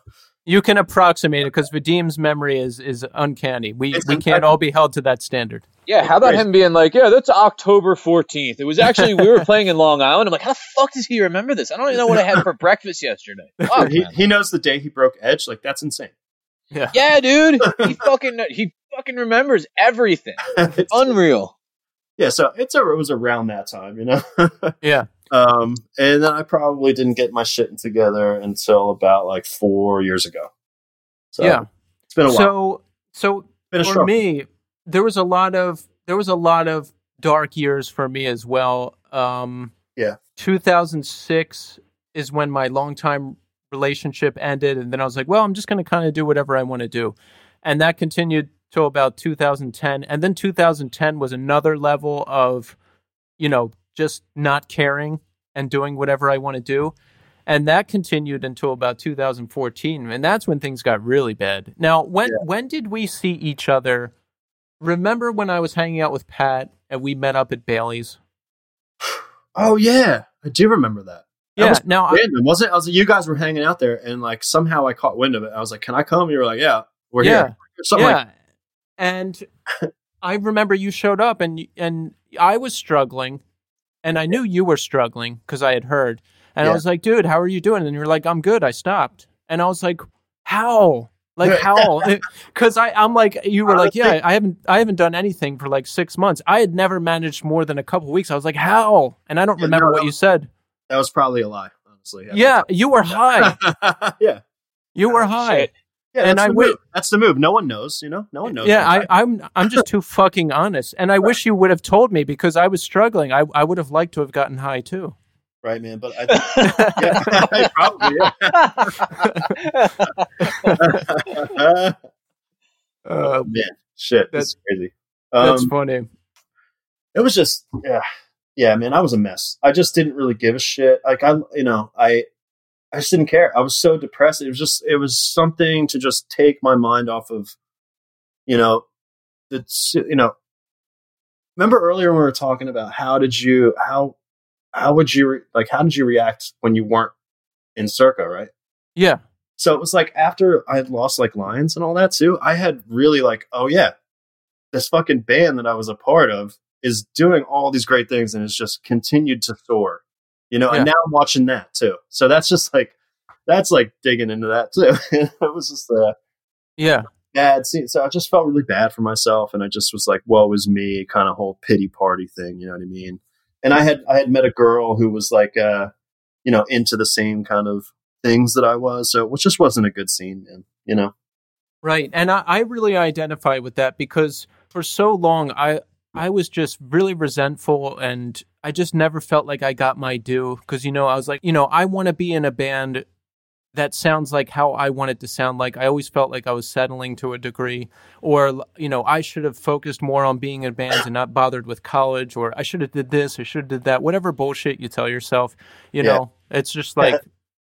[SPEAKER 1] You can approximate it because Vadim's memory is is uncanny. We
[SPEAKER 3] It's
[SPEAKER 1] we
[SPEAKER 3] un-
[SPEAKER 1] can't all be held to that standard.
[SPEAKER 2] Yeah, how about him being like, yeah, that's October 14th. It was actually, we were playing in Long Island. I'm like, how the fuck does he remember this? I don't even know what I had for breakfast yesterday. Fuck,
[SPEAKER 3] he, he knows the day he broke Edge. Like that's insane.
[SPEAKER 1] Yeah.
[SPEAKER 2] Yeah, dude. He fucking, he fucking remembers everything.
[SPEAKER 3] It's-
[SPEAKER 2] Unreal.
[SPEAKER 3] Yeah, so it's a, it was around that time, you know.
[SPEAKER 1] Yeah.
[SPEAKER 3] um, and then I probably didn't get my shit together until about like four years ago. So
[SPEAKER 1] yeah.
[SPEAKER 3] it's been a while.
[SPEAKER 1] So so for
[SPEAKER 3] struggle.
[SPEAKER 1] me, there was a lot of there was a lot of dark years for me as well. Um,
[SPEAKER 3] Yeah.
[SPEAKER 1] 2006 is when my longtime relationship ended, and then I was like, well, I'm just going to kind of do whatever I want to do, and that continued till about 2010, and then 2010 was another level of, you know, just not caring and doing whatever I want to do. And that continued until about 2014, and that's when things got really bad. Now, when when did we see each other? Remember when I was hanging out with Pat and we met up at Bailey's?
[SPEAKER 3] Oh yeah, I do remember that. That
[SPEAKER 1] Yeah.
[SPEAKER 3] was
[SPEAKER 1] now, I,
[SPEAKER 3] wasn't it? I was like, you guys were hanging out there, and like somehow I caught wind of it. I was like, "Can I come?" You were like, "Yeah, we're
[SPEAKER 1] yeah,
[SPEAKER 3] here." Something
[SPEAKER 1] yeah.
[SPEAKER 3] like
[SPEAKER 1] and I remember you showed up, and and I was struggling, and I knew you were struggling because I had heard, and I was like, "Dude, how are you doing?" And you're like, "I'm good. I stopped," and I was like, "How?" Like how? Because I, I'm like, you were like, yeah, I haven't, I haven't done anything for like six months. I had never managed more than a couple weeks. I was like, how? And I don't
[SPEAKER 3] Yeah,
[SPEAKER 1] remember
[SPEAKER 3] no,
[SPEAKER 1] what
[SPEAKER 3] that
[SPEAKER 1] you said.
[SPEAKER 3] that was probably a lie, honestly.
[SPEAKER 1] Yeah, you were high.
[SPEAKER 3] yeah,
[SPEAKER 1] You were high.
[SPEAKER 2] Shit.
[SPEAKER 3] Yeah.
[SPEAKER 1] And I
[SPEAKER 3] the
[SPEAKER 1] wi-
[SPEAKER 3] move. That's the move. No one knows. You know, no one knows.
[SPEAKER 1] Yeah. I, I'm I'm just too fucking honest, and I wish you would have told me because I was struggling. I I would have liked to have gotten high too.
[SPEAKER 3] right, man. But I, yeah, probably. Yeah. oh man, shit, that's crazy.
[SPEAKER 1] That's
[SPEAKER 3] Um,
[SPEAKER 1] funny.
[SPEAKER 3] it was just yeah yeah man i was a mess i just didn't really give a shit like i you know i i just didn't care. I was so depressed. It was just it was something to just take my mind off of you know the you know. Remember earlier when we were talking about how did you how how would you re- like how did you react when you weren't in circa right?
[SPEAKER 1] Yeah,
[SPEAKER 3] so it was like after I had lost like Lions and all that too, I had really like, oh yeah, this fucking band that I was a part of is doing all these great things and it's just continued to soar. You know,
[SPEAKER 1] Yeah.
[SPEAKER 3] and now I'm watching that too. So that's just like that's like digging into that too. it was just a
[SPEAKER 1] yeah,
[SPEAKER 3] bad scene. So I just felt really bad for myself and I just was like, woe is me, kind of whole pity party thing, you know what I mean? And I had I had met a girl who was like uh, you know, into the same kind of things that I was. So it just wasn't a good scene, man. You know?
[SPEAKER 1] right. And I, I really identify with that because for so long I I was just really resentful and I just never felt like I got my due because you know I was like you know I want to be in a band that sounds like how I want it to sound like. I always felt like I was settling to a degree, or you know, I should have focused more on being in bands and not bothered with college, or I should have did this, I should have did that. Whatever bullshit you tell yourself, you
[SPEAKER 3] Yeah.
[SPEAKER 1] know, it's just like,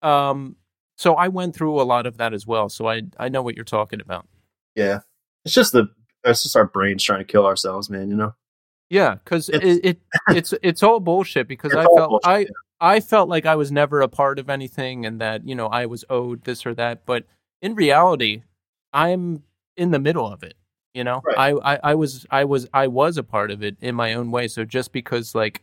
[SPEAKER 1] um. So I went through a lot of that as well. So I I know what you're talking about.
[SPEAKER 3] Yeah. It's just the it's just our brains trying to kill ourselves, man, you know?
[SPEAKER 1] Yeah, because it,
[SPEAKER 3] It's-
[SPEAKER 1] it it's it's all bullshit. Because I felt
[SPEAKER 3] bullshit,
[SPEAKER 1] I
[SPEAKER 3] yeah.
[SPEAKER 1] I felt like I was never a part of anything and that, you know, I was owed this or that. But in reality, I'm in the middle of it. You know,
[SPEAKER 3] Right.
[SPEAKER 1] I, I, I was I was I was a part of it in my own way. So just because like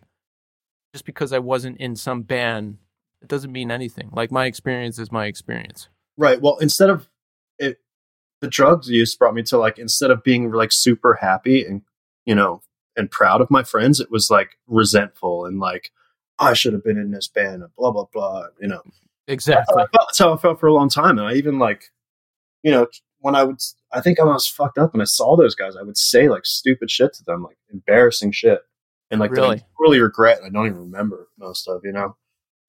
[SPEAKER 1] just because I wasn't in some band, it doesn't mean anything. Like my experience is my experience.
[SPEAKER 3] Right. Well, instead of it, the drugs use brought me to like instead of being like super happy and you know and proud of my friends, it was like resentful and like I should have been in this band and blah blah blah. You know,
[SPEAKER 1] Exactly.
[SPEAKER 3] I felt- that's how I felt for a long time, and I even like, you know, when I would, I think I was fucked up, and I saw those guys, I would say like stupid shit to them, like embarrassing shit, and like
[SPEAKER 1] Really?
[SPEAKER 3] I really regret. I don't even remember most of, you know.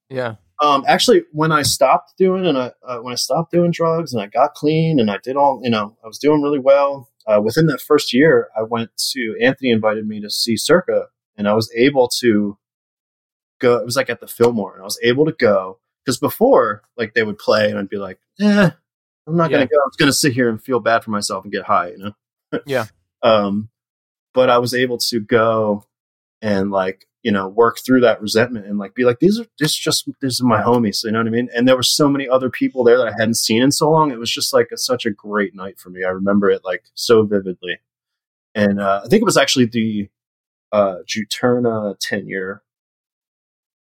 [SPEAKER 1] Yeah.
[SPEAKER 3] Um, actually, when I stopped doing and I uh, when I stopped doing drugs and I got clean and I did all, you know, I was doing really well. Uh, within that first year, I went to Anthony invited me to see Circa, and I was able to go. It was like at the Fillmore, and I was able to go because before, like they would play, and I'd be like, "Eh, I'm not
[SPEAKER 1] Yeah.
[SPEAKER 3] gonna go. I'm just gonna sit here and feel bad for myself and get high," you know.
[SPEAKER 1] Yeah.
[SPEAKER 3] Um, but I was able to go and like you know work through that resentment and like be like these are this just these are my homies you know what i mean? And there were so many other people there that i hadn't seen in so long. It was just like a, such a great night for me. I remember it like so vividly. And uh, i think it was actually the uh juturna 10 year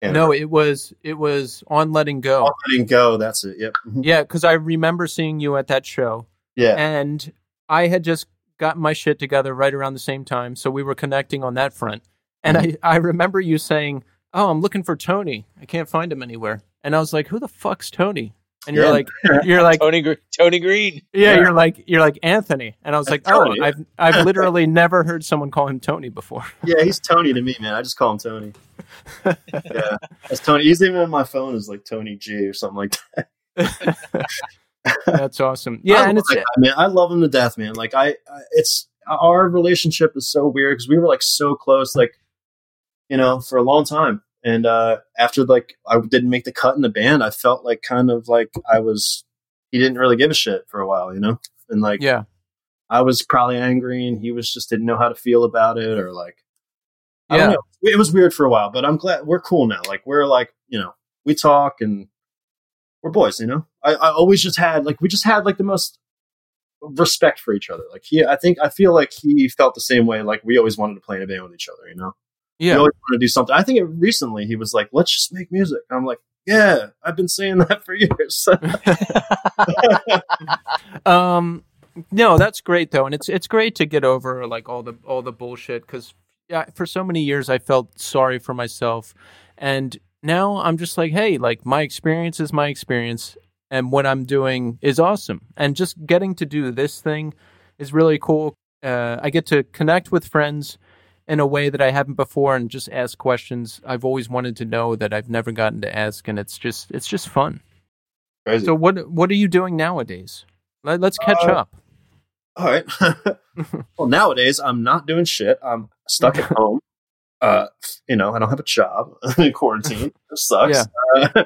[SPEAKER 1] No, it was it was on letting go.
[SPEAKER 3] All letting go that's it yep Mhm.
[SPEAKER 1] Yeah, because I remember seeing you at that show,
[SPEAKER 3] yeah.
[SPEAKER 1] And I had just gotten my shit together right around the same time, so we were connecting on that front. And mm-hmm. I, I remember you saying, "Oh, I'm looking for Tony. I can't find him anywhere." And I was like, "Who the fuck's Tony?" And you're
[SPEAKER 3] Yeah.
[SPEAKER 1] like, "You're like,
[SPEAKER 2] Tony Tony Green.
[SPEAKER 1] yeah,
[SPEAKER 3] Yeah.
[SPEAKER 1] you're like, you're like Anthony." And I was like, "Oh, I've I've literally never heard someone call him Tony before."
[SPEAKER 3] yeah he's tony to me man i just call him tony yeah that's tony he's even in my phone as like tony g or something like that
[SPEAKER 1] That's awesome. Yeah,
[SPEAKER 3] I
[SPEAKER 1] and it's
[SPEAKER 3] guy, man. I love him to death, man. Like I, I it's our relationship is so weird because we were like so close, like you know, for a long time. And uh after like I didn't make the cut in the band, I felt like kind of like I was. He didn't really give a shit for a while, you know, and like
[SPEAKER 1] yeah,
[SPEAKER 3] I was probably angry, and he was just didn't know how to feel about it, or like I don't
[SPEAKER 1] Yeah.
[SPEAKER 3] know. It was weird for a while, but I'm glad we're cool now. Like we're like you know we talk and we're boys. You know, I, I always just had like we just had like the most respect for each other. Like he, I think I feel like he felt the same way. Like we always wanted to play in a band with each other. You know,
[SPEAKER 1] yeah.
[SPEAKER 3] always want to do something. I think it, recently he was like, "Let's just make music." I'm like, "Yeah, I've been saying that for years."
[SPEAKER 1] um no that's great though and it's it's great to get over like all the all the bullshit because yeah for so many years i felt sorry for myself and now i'm just like hey like my experience is my experience and what i'm doing is awesome and just getting to do this thing is really cool uh, i get to connect with friends in a way that i haven't before and just ask questions i've always wanted to know that i've never gotten to ask and it's just it's just fun
[SPEAKER 3] Crazy.
[SPEAKER 1] so what what are you doing nowadays Let, let's catch
[SPEAKER 3] Uh,
[SPEAKER 1] up
[SPEAKER 3] All right. well, nowadays I'm not doing shit. I'm stuck at home. Uh, you know, I don't have a job in quarantine. It sucks. Uh,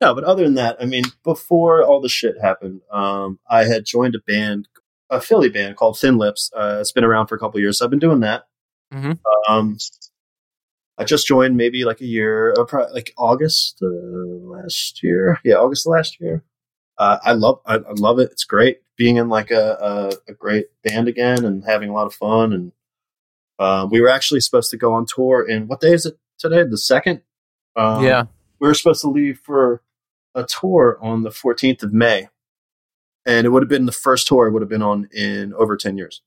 [SPEAKER 3] no, but other than that, I mean, before all the shit happened, um, I had joined a band, a Philly band called Thin Lips. Uh, it's been around for a couple of years. So I've been doing that.
[SPEAKER 1] Mhm.
[SPEAKER 3] Um, I just joined maybe like a year, uh, like August uh, last year. Yeah, August last year. Uh, I love, I, I love it. It's great being in like a, a, a great band again and having a lot of fun. And uh, we were actually supposed to go on tour. And what day is it today? The second. Um,
[SPEAKER 1] yeah
[SPEAKER 3] we were supposed to leave for a tour on the 14th of May, and it would have been the first tour I would have been on in over 10 years.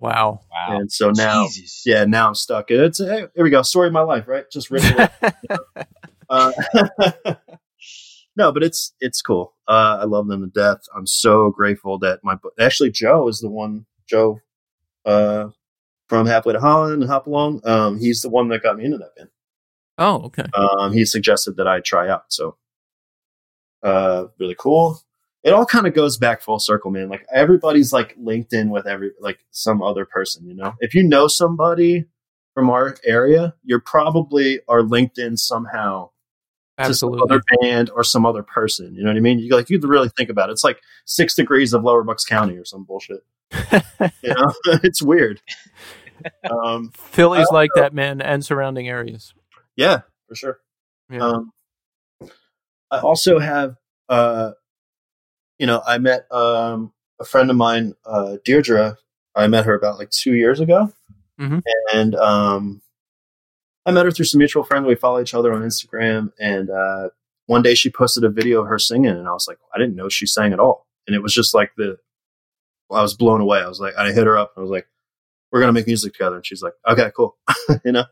[SPEAKER 1] Wow
[SPEAKER 2] Wow.
[SPEAKER 3] And so now,
[SPEAKER 2] Jesus.
[SPEAKER 3] yeah, now I'm stuck. It's hey, here we go, story of my life, right? Just written. away. Uh, no, but it's it's cool. Uh, I love them to death. I'm so grateful that my actually Joe is the one. Joe uh, from Halfway to Holland and Hop Along. Um, he's the one that got me into that band.
[SPEAKER 1] oh okay
[SPEAKER 3] Um, he suggested that I try out. So, uh, really cool. It all kind of goes back full circle, man. Like everybody's like linked in with every like some other person. You know, if you know somebody from our area, you're probably are linked in somehow to some other band or some other person. You know what I mean? You like you really think about it. It's like six degrees of Lower Bucks County or some bullshit. You know, it's weird. Um,
[SPEAKER 1] philly's like that man and surrounding areas
[SPEAKER 3] yeah, for sure.
[SPEAKER 1] yeah
[SPEAKER 3] Um, I also have, uh, you know, I met um, a friend of mine, uh, Deirdre. I met her about like two years ago,
[SPEAKER 1] Mhm.
[SPEAKER 3] and um, I met her through some mutual friends. We follow each other on Instagram, and uh, one day she posted a video of her singing, and I was like, I didn't know she sang at all, and it was just like the, I was blown away. I was like, I hit her up, and I was like, we're gonna make music together, and she's like, okay, cool, you know.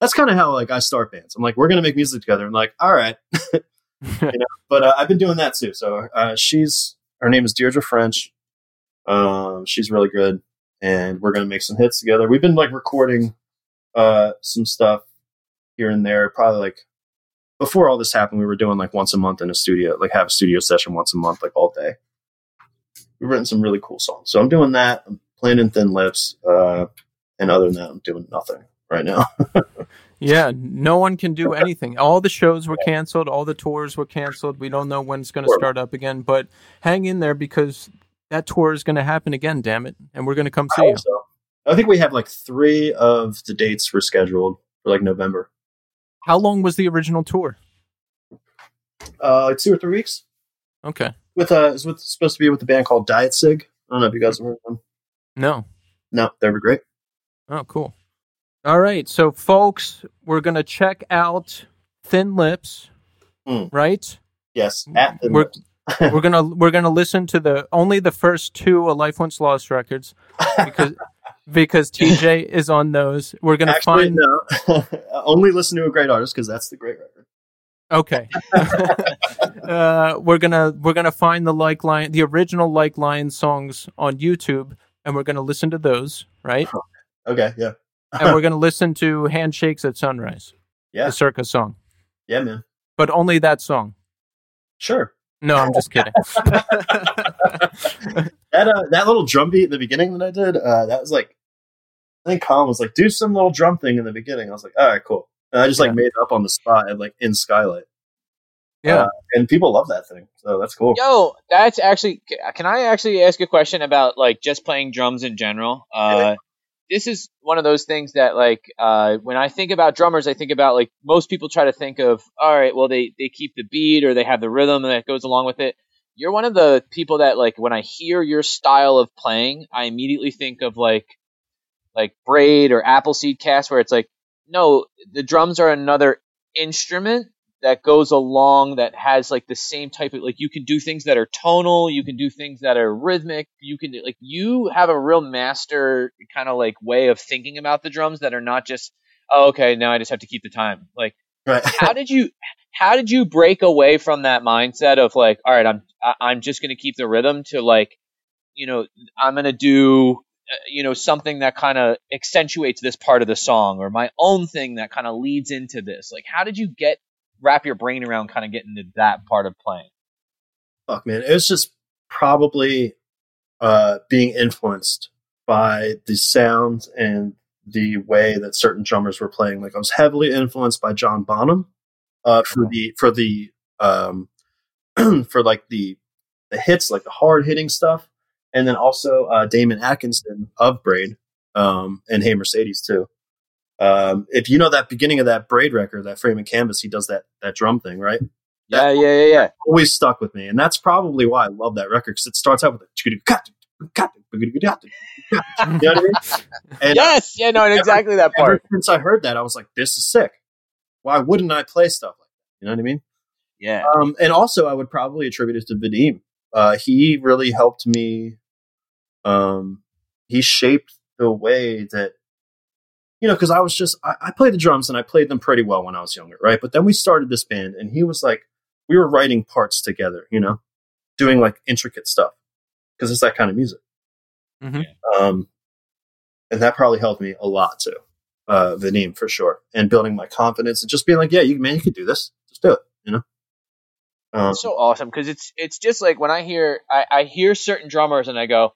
[SPEAKER 3] That's kind of how like I start bands. I'm like, we're gonna make music together. I'm like, all right, but uh, I've been doing that too. So uh, she's her name is Deirdre French. Um, she's really good, and we're gonna make some hits together. We've been like recording uh, some stuff here and there. Probably like before all this happened, we were doing like once a month in a studio, like have a studio session once a month, like all day. We've written some really cool songs. So I'm doing that. I'm playing in Thin Lips, uh, and other than that, I'm doing nothing right now.
[SPEAKER 1] Yeah, no one can do anything. All the shows were canceled, all the tours were canceled. We don't know when it's going to start up again, but hang in there because that tour is going to happen again, damn it. And we're going to come
[SPEAKER 3] I
[SPEAKER 1] see you.
[SPEAKER 3] so. I think we have like three of the dates rescheduled for like November.
[SPEAKER 1] How long was the original tour?
[SPEAKER 3] Uh, like two or three weeks.
[SPEAKER 1] Okay.
[SPEAKER 3] With uh, it's with supposed to be with a band called Diet Cig. I don't know if you guys of them.
[SPEAKER 1] No.
[SPEAKER 3] No, they were great.
[SPEAKER 1] Oh, cool. All right. So, folks, we're going to check out Thin Lips,
[SPEAKER 3] Mm.
[SPEAKER 1] right?
[SPEAKER 3] Yes,
[SPEAKER 1] We're- we're gonna we're gonna listen to the only the first two A Life Once Lost records because because TJ is on those. We're gonna
[SPEAKER 3] Actually,
[SPEAKER 1] find
[SPEAKER 3] no. Only listen to a great artist because that's the great record.
[SPEAKER 1] okay. uh, we're gonna we're gonna find the like line the original like lion songs on YouTube and we're gonna listen to those right
[SPEAKER 3] Okay, yeah,
[SPEAKER 1] and we're gonna listen to Handshakes at Sunrise
[SPEAKER 3] Yeah.
[SPEAKER 1] the Circa song
[SPEAKER 3] yeah, man.
[SPEAKER 1] but only that song.
[SPEAKER 3] Sure.
[SPEAKER 1] No, I'm just kidding.
[SPEAKER 3] That uh, that little drum beat in the beginning that I did, uh, that was like, I think Colin was like, do some little drum thing in the beginning. I was like, all right, cool. And I just like made it up on the spot and like in Skylight,
[SPEAKER 1] yeah.
[SPEAKER 3] Uh, and people love that thing, so that's cool.
[SPEAKER 2] Yo, that's actually. Can I actually ask a question about like just playing drums in general? Uh, this is one of those things that like uh, when I think about drummers, I think about like most people try to think of. All right, well they they keep the beat or they have the rhythm that goes along with it. You're one of the people that like when I hear your style of playing, I immediately think of like like braid or Appleseed cast, where it's like no, the drums are another instrument that goes along that has like the same type of like you can do things that are tonal, you can do things that are rhythmic, you can like you have a real master kind of like way of thinking about the drums that are not just oh okay now I just have to keep the time. Like
[SPEAKER 3] Right.
[SPEAKER 2] how did you how did you break away from that mindset of like all right I'm I'm just going to keep the rhythm to like you know I'm going to do uh, you know something that kind of accentuates this part of the song or my own thing that kind of leads into this like how did you get wrap your brain around kind of getting to that part of playing
[SPEAKER 3] Fuck, man. It was just probably uh, being influenced by the sound and the way that certain drummers were playing. Like I was heavily influenced by John Bonham uh, for the for the um, for like the the hits, like the hard hitting stuff, and then also uh, Damon Atkinson of Braid um, and Hey Mercedes too. Um, if you know that beginning of that Braid record, that Frame and Canvas, he does that that drum thing, right?
[SPEAKER 2] yeah yeah yeah yeah
[SPEAKER 3] always stuck with me, and that's probably why I love that record because it starts out with a you know what I mean? And
[SPEAKER 2] yes yeah no exactly that part
[SPEAKER 3] since I heard that, I was like, "This is sick." Why wouldn't I play stuff like that? You know what I mean?
[SPEAKER 2] yeah
[SPEAKER 3] Um, and also, I would probably attribute it to Vadim. Uh, he really helped me. Um, he shaped the way that you know, because I was just I, I played the drums and I played them pretty well when I was younger, right? But then we started this band, and he was like, we were writing parts together, you know, doing like intricate stuff because it's that kind of music.
[SPEAKER 1] Mhm.
[SPEAKER 3] Um, and that probably helped me a lot too, uh, Vadim for sure, and building my confidence and just being like, yeah, you man, you could do this, just do it, you know. Um,
[SPEAKER 2] It's so awesome because it's it's just like when I hear I, I hear certain drummers and I go,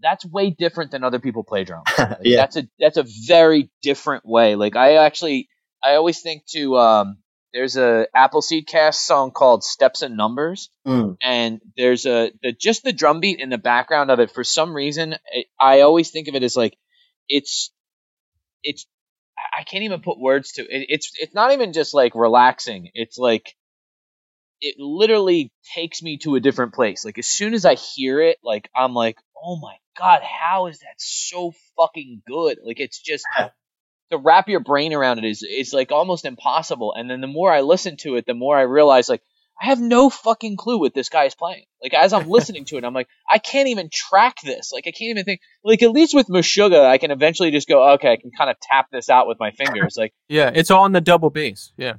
[SPEAKER 2] that's way different than other people play drums. Like,
[SPEAKER 3] yeah,
[SPEAKER 2] That's a that's a very different way. Like I actually I always think to um there's a Appleseed cast song called Steps and Numbers
[SPEAKER 3] Mm.
[SPEAKER 2] and there's a the just the drum beat in the background of it for some reason I, I always think of it as like it's it's I can't even put words to it. It's it's not even just like relaxing. It's like it literally takes me to a different place. Like as soon as I hear it, like I'm like, oh my god, how is that so fucking good? Like it's just to wrap your brain around it is is like almost impossible. And then the more I listen to it, the more I realize like I have no fucking clue what this guy is playing. Like as I'm listening to it, I'm like, I can't even track this. Like I can't even think. Like at least with Meshuggah, I can eventually just go, okay, I can kind of tap this out with my fingers. Like
[SPEAKER 1] Yeah, it's all on the double bass. Yeah.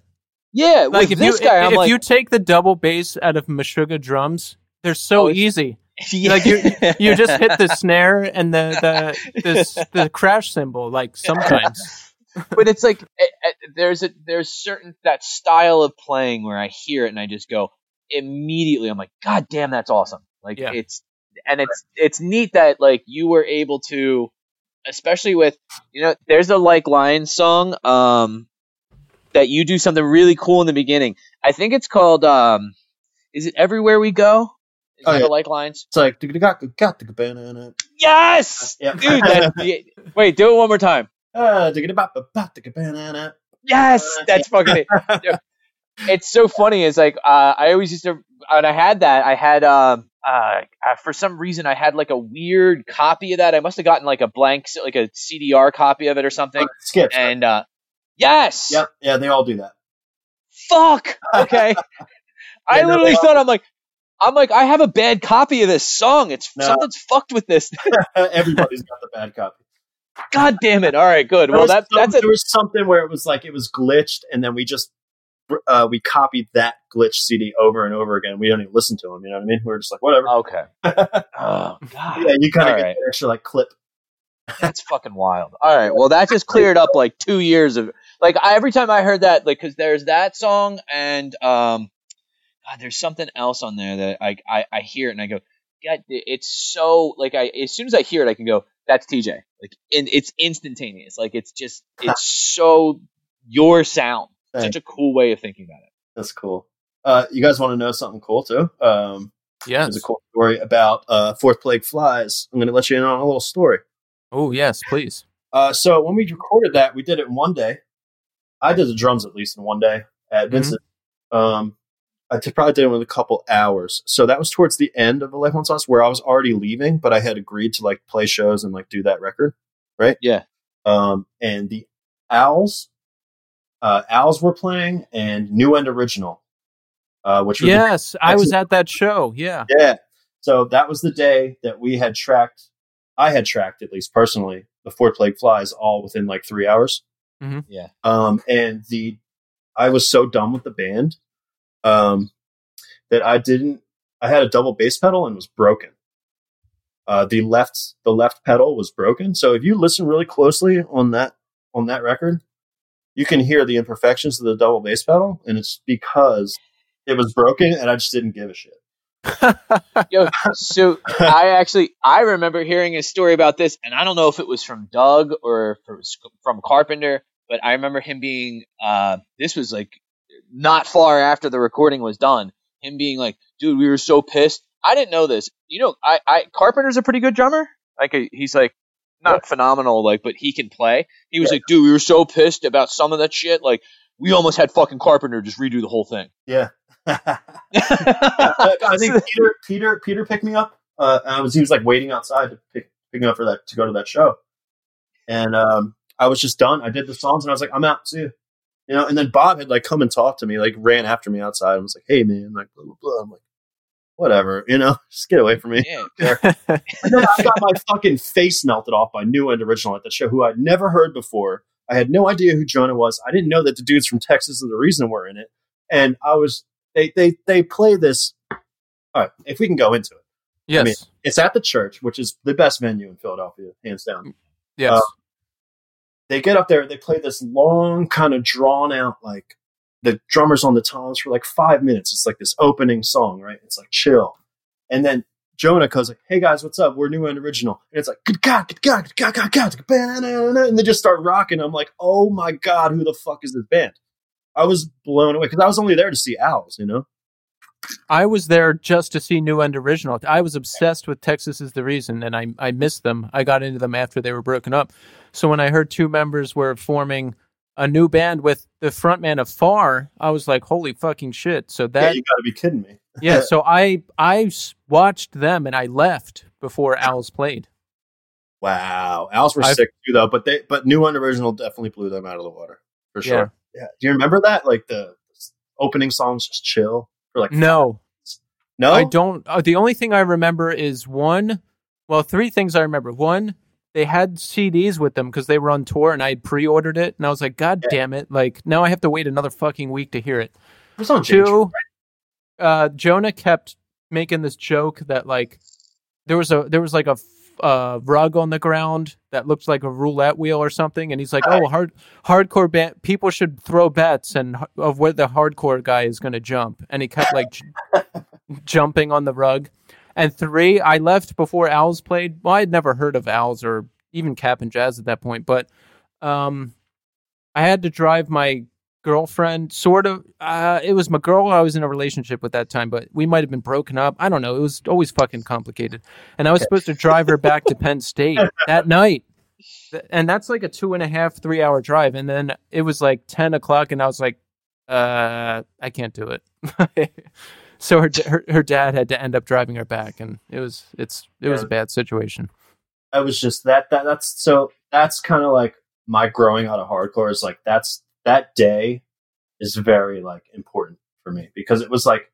[SPEAKER 2] yeah,
[SPEAKER 1] Like
[SPEAKER 2] with
[SPEAKER 1] if you
[SPEAKER 2] guy,
[SPEAKER 1] if, if
[SPEAKER 2] like,
[SPEAKER 1] you take the double bass out of Meshuggah drums, they're so
[SPEAKER 2] Oh,
[SPEAKER 1] easy.
[SPEAKER 2] yeah.
[SPEAKER 1] Like you you just hit the snare and the the the, the crash cymbal like sometimes.
[SPEAKER 2] but it's like eh, eh, there's a there's certain that style of playing where I hear it and I just go immediately. I'm like, God damn, that's awesome! Like
[SPEAKER 1] Yeah.
[SPEAKER 2] it's and it's it's neat that like you were able to, especially with you know, there's a like lion song um that you do something really cool in the beginning. I think it's called um is it Everywhere We Go? Is
[SPEAKER 3] Oh,
[SPEAKER 2] it
[SPEAKER 3] yeah.
[SPEAKER 2] Like Lions?
[SPEAKER 3] It's like got the banana.
[SPEAKER 2] Yes,
[SPEAKER 3] Yep.
[SPEAKER 2] dude. That, yeah. Wait, do it one more time.
[SPEAKER 3] Digga bop bop the.
[SPEAKER 2] Yes, that's fucking it. it's so funny. It's like uh, I always used to, and I had that. I had um uh, uh, for some reason I had like a weird copy of that. I must have gotten like a blank, like a CDR copy of it or something.
[SPEAKER 3] Skip.
[SPEAKER 2] And uh, yes,
[SPEAKER 3] Yep. Yeah, they all do that.
[SPEAKER 2] fuck. Okay, I
[SPEAKER 3] Yeah,
[SPEAKER 2] literally thought I'm like. I'm like, I have a bad copy of this song. It's
[SPEAKER 3] No.
[SPEAKER 2] something's fucked with this.
[SPEAKER 3] Everybody's got the bad copy.
[SPEAKER 2] God damn it! All right, good.
[SPEAKER 3] There
[SPEAKER 2] Well, that
[SPEAKER 3] some-
[SPEAKER 2] that's a
[SPEAKER 3] there was something where it was like it was glitched, and then we just uh, we copied that glitch CD over and over again. We don't even listen to them. You know what I mean? We are just like whatever.
[SPEAKER 2] okay. Oh God.
[SPEAKER 3] yeah, you kind of get
[SPEAKER 2] right.
[SPEAKER 3] an extra like clip.
[SPEAKER 2] That's fucking wild. All right, well that just cleared up like two years of like I, every time I heard that like because there's that song and um, God, there's something else on there that I I, I hear it and I go, God, it's so like I as soon as I hear it I can go that's TJ like and it's instantaneous like it's just it's so your sound such a cool way of thinking about it.
[SPEAKER 3] That's cool. Uh, you guys want to know something cool too? Um,
[SPEAKER 1] Yes.
[SPEAKER 3] there's a cool story about uh, fourth plague flies. I'm going to let you in on a little story.
[SPEAKER 1] Oh yes, please.
[SPEAKER 3] Uh, so when we recorded that, we did it in one day. I did the drums at least in one day at
[SPEAKER 1] Mhm.
[SPEAKER 3] Vincent. Um, I t- probably did it in a couple hours. So that was towards the end of the Life Once Lost where I was already leaving, but I had agreed to like play shows and like do that record, right?
[SPEAKER 2] Yeah.
[SPEAKER 3] Um, and the Owls, uh, Owls were playing and New End Original, uh, which was the
[SPEAKER 1] Yes, I was at that show. Yeah.
[SPEAKER 3] yeah. So that was the day that we had tracked. I had tracked at least personally the Fourth Plague: Flies all within like three hours.
[SPEAKER 1] Mhm.
[SPEAKER 2] Yeah.
[SPEAKER 3] Um, and the I was so done with the band um, that I didn't. I had a double bass pedal and was broken. Uh, the left the left pedal was broken. So if you listen really closely on that on that record, you can hear the imperfections of the double bass pedal, and it's because it was broken and I just didn't give a shit.
[SPEAKER 2] Yo, so I actually I remember hearing a story about this, and I don't know if it was from Doug or from Carpenter, but I remember him being uh, this was like not far after the recording was done. Him being like, "Dude, we were so pissed. I didn't know this. You know, I, I Carpenter's a pretty good drummer. Like uh, he's like not phenomenal, like, but he can play. He was like, dude, we were so pissed about some of that shit. Like, we almost had fucking Carpenter just redo the whole thing.
[SPEAKER 3] Yeah. I think Peter Peter Peter picked me up. Uh, I was he was like waiting outside to pick pick me up for that to go to that show, and um, I was just done. I did the songs and I was like, I'm out. See you. You know, and then Bob had like come and talked to me, like ran after me outside and was like, Hey man, like blah blah blah. I'm like, whatever, you know, just get away from me.
[SPEAKER 2] yeah,
[SPEAKER 3] And then I got my fucking face melted off by New End Original at the show, who I'd never heard before. I had no idea who Jonah was. I didn't know that the dudes from Texas Is the Reason were in it. And I was they they they play this. All right, if we can go into it,
[SPEAKER 1] yes.
[SPEAKER 3] mean- it's at the church, which is the best venue in Philadelphia, hands down.
[SPEAKER 1] yes.
[SPEAKER 3] uh, They get up there, they play this long, kind of drawn out, like the drummers on the toms for like five minutes. It's like this opening song, right? It's like chill, and then Jonah goes like, "Hey guys, what's up? We're New End Original." And it's like, "Good God, good God, good God, God, God," and they just start rocking. I'm like, "Oh my God, who the fuck is this band?" I was blown away because I was only there to see Owls, you know.
[SPEAKER 1] I was there just to see New End Original. I was obsessed with Texas is the reason, and I I missed them. I got into them after they were broken up. So when I heard two members were forming a new band with the frontman of Far, I was like, holy fucking shit! So
[SPEAKER 3] yeah,
[SPEAKER 1] that
[SPEAKER 3] you got to be kidding me.
[SPEAKER 1] yeah, so I, I watched them and I left before Owls played.
[SPEAKER 3] Wow, Owls were
[SPEAKER 1] I've-
[SPEAKER 3] sick too, though. But they, but New End Original definitely blew them out of the water for
[SPEAKER 1] Yeah.
[SPEAKER 3] sure. Yeah. Do you remember that? Like the opening songs, just chill for like
[SPEAKER 1] No,
[SPEAKER 3] no.
[SPEAKER 1] I don't. Uh, the only thing I remember is one. Well, three things I remember. One, they had CDs with them because they were on tour, and I pre-ordered it, and I was like, God
[SPEAKER 3] Yeah.
[SPEAKER 1] damn it! Like now I have to wait another fucking week to hear it.
[SPEAKER 3] It on J Train.
[SPEAKER 1] Two, uh, Jonah kept making this joke that like there was a there was like a uh, rug on the ground that looks like a roulette wheel or something, and he's like, "Oh, hard hardcore band people should throw bets and of where the hardcore guy is going to jump," and he kept like j- jumping on the rug. And three, I left before Owls played. Well, I had never heard of Owls or even Cap'n Jazz at that point, but um, I had to drive my girlfriend. Sort of, uh, it was my girl I was in a relationship with that time, but we might have been broken up. I don't know. It was always fucking complicated. And I was supposed to drive her back to Penn State that night. And that's like a two and a half, three hour drive. And then it was like 10 o'clock, and I was like, uh, I can't do it. so her, her her dad had to end up driving her back, and it was it's it was a bad situation.
[SPEAKER 3] I was just that that that's so that's kind of like my growing out of hardcore is like that's that day is very like important for me because it was like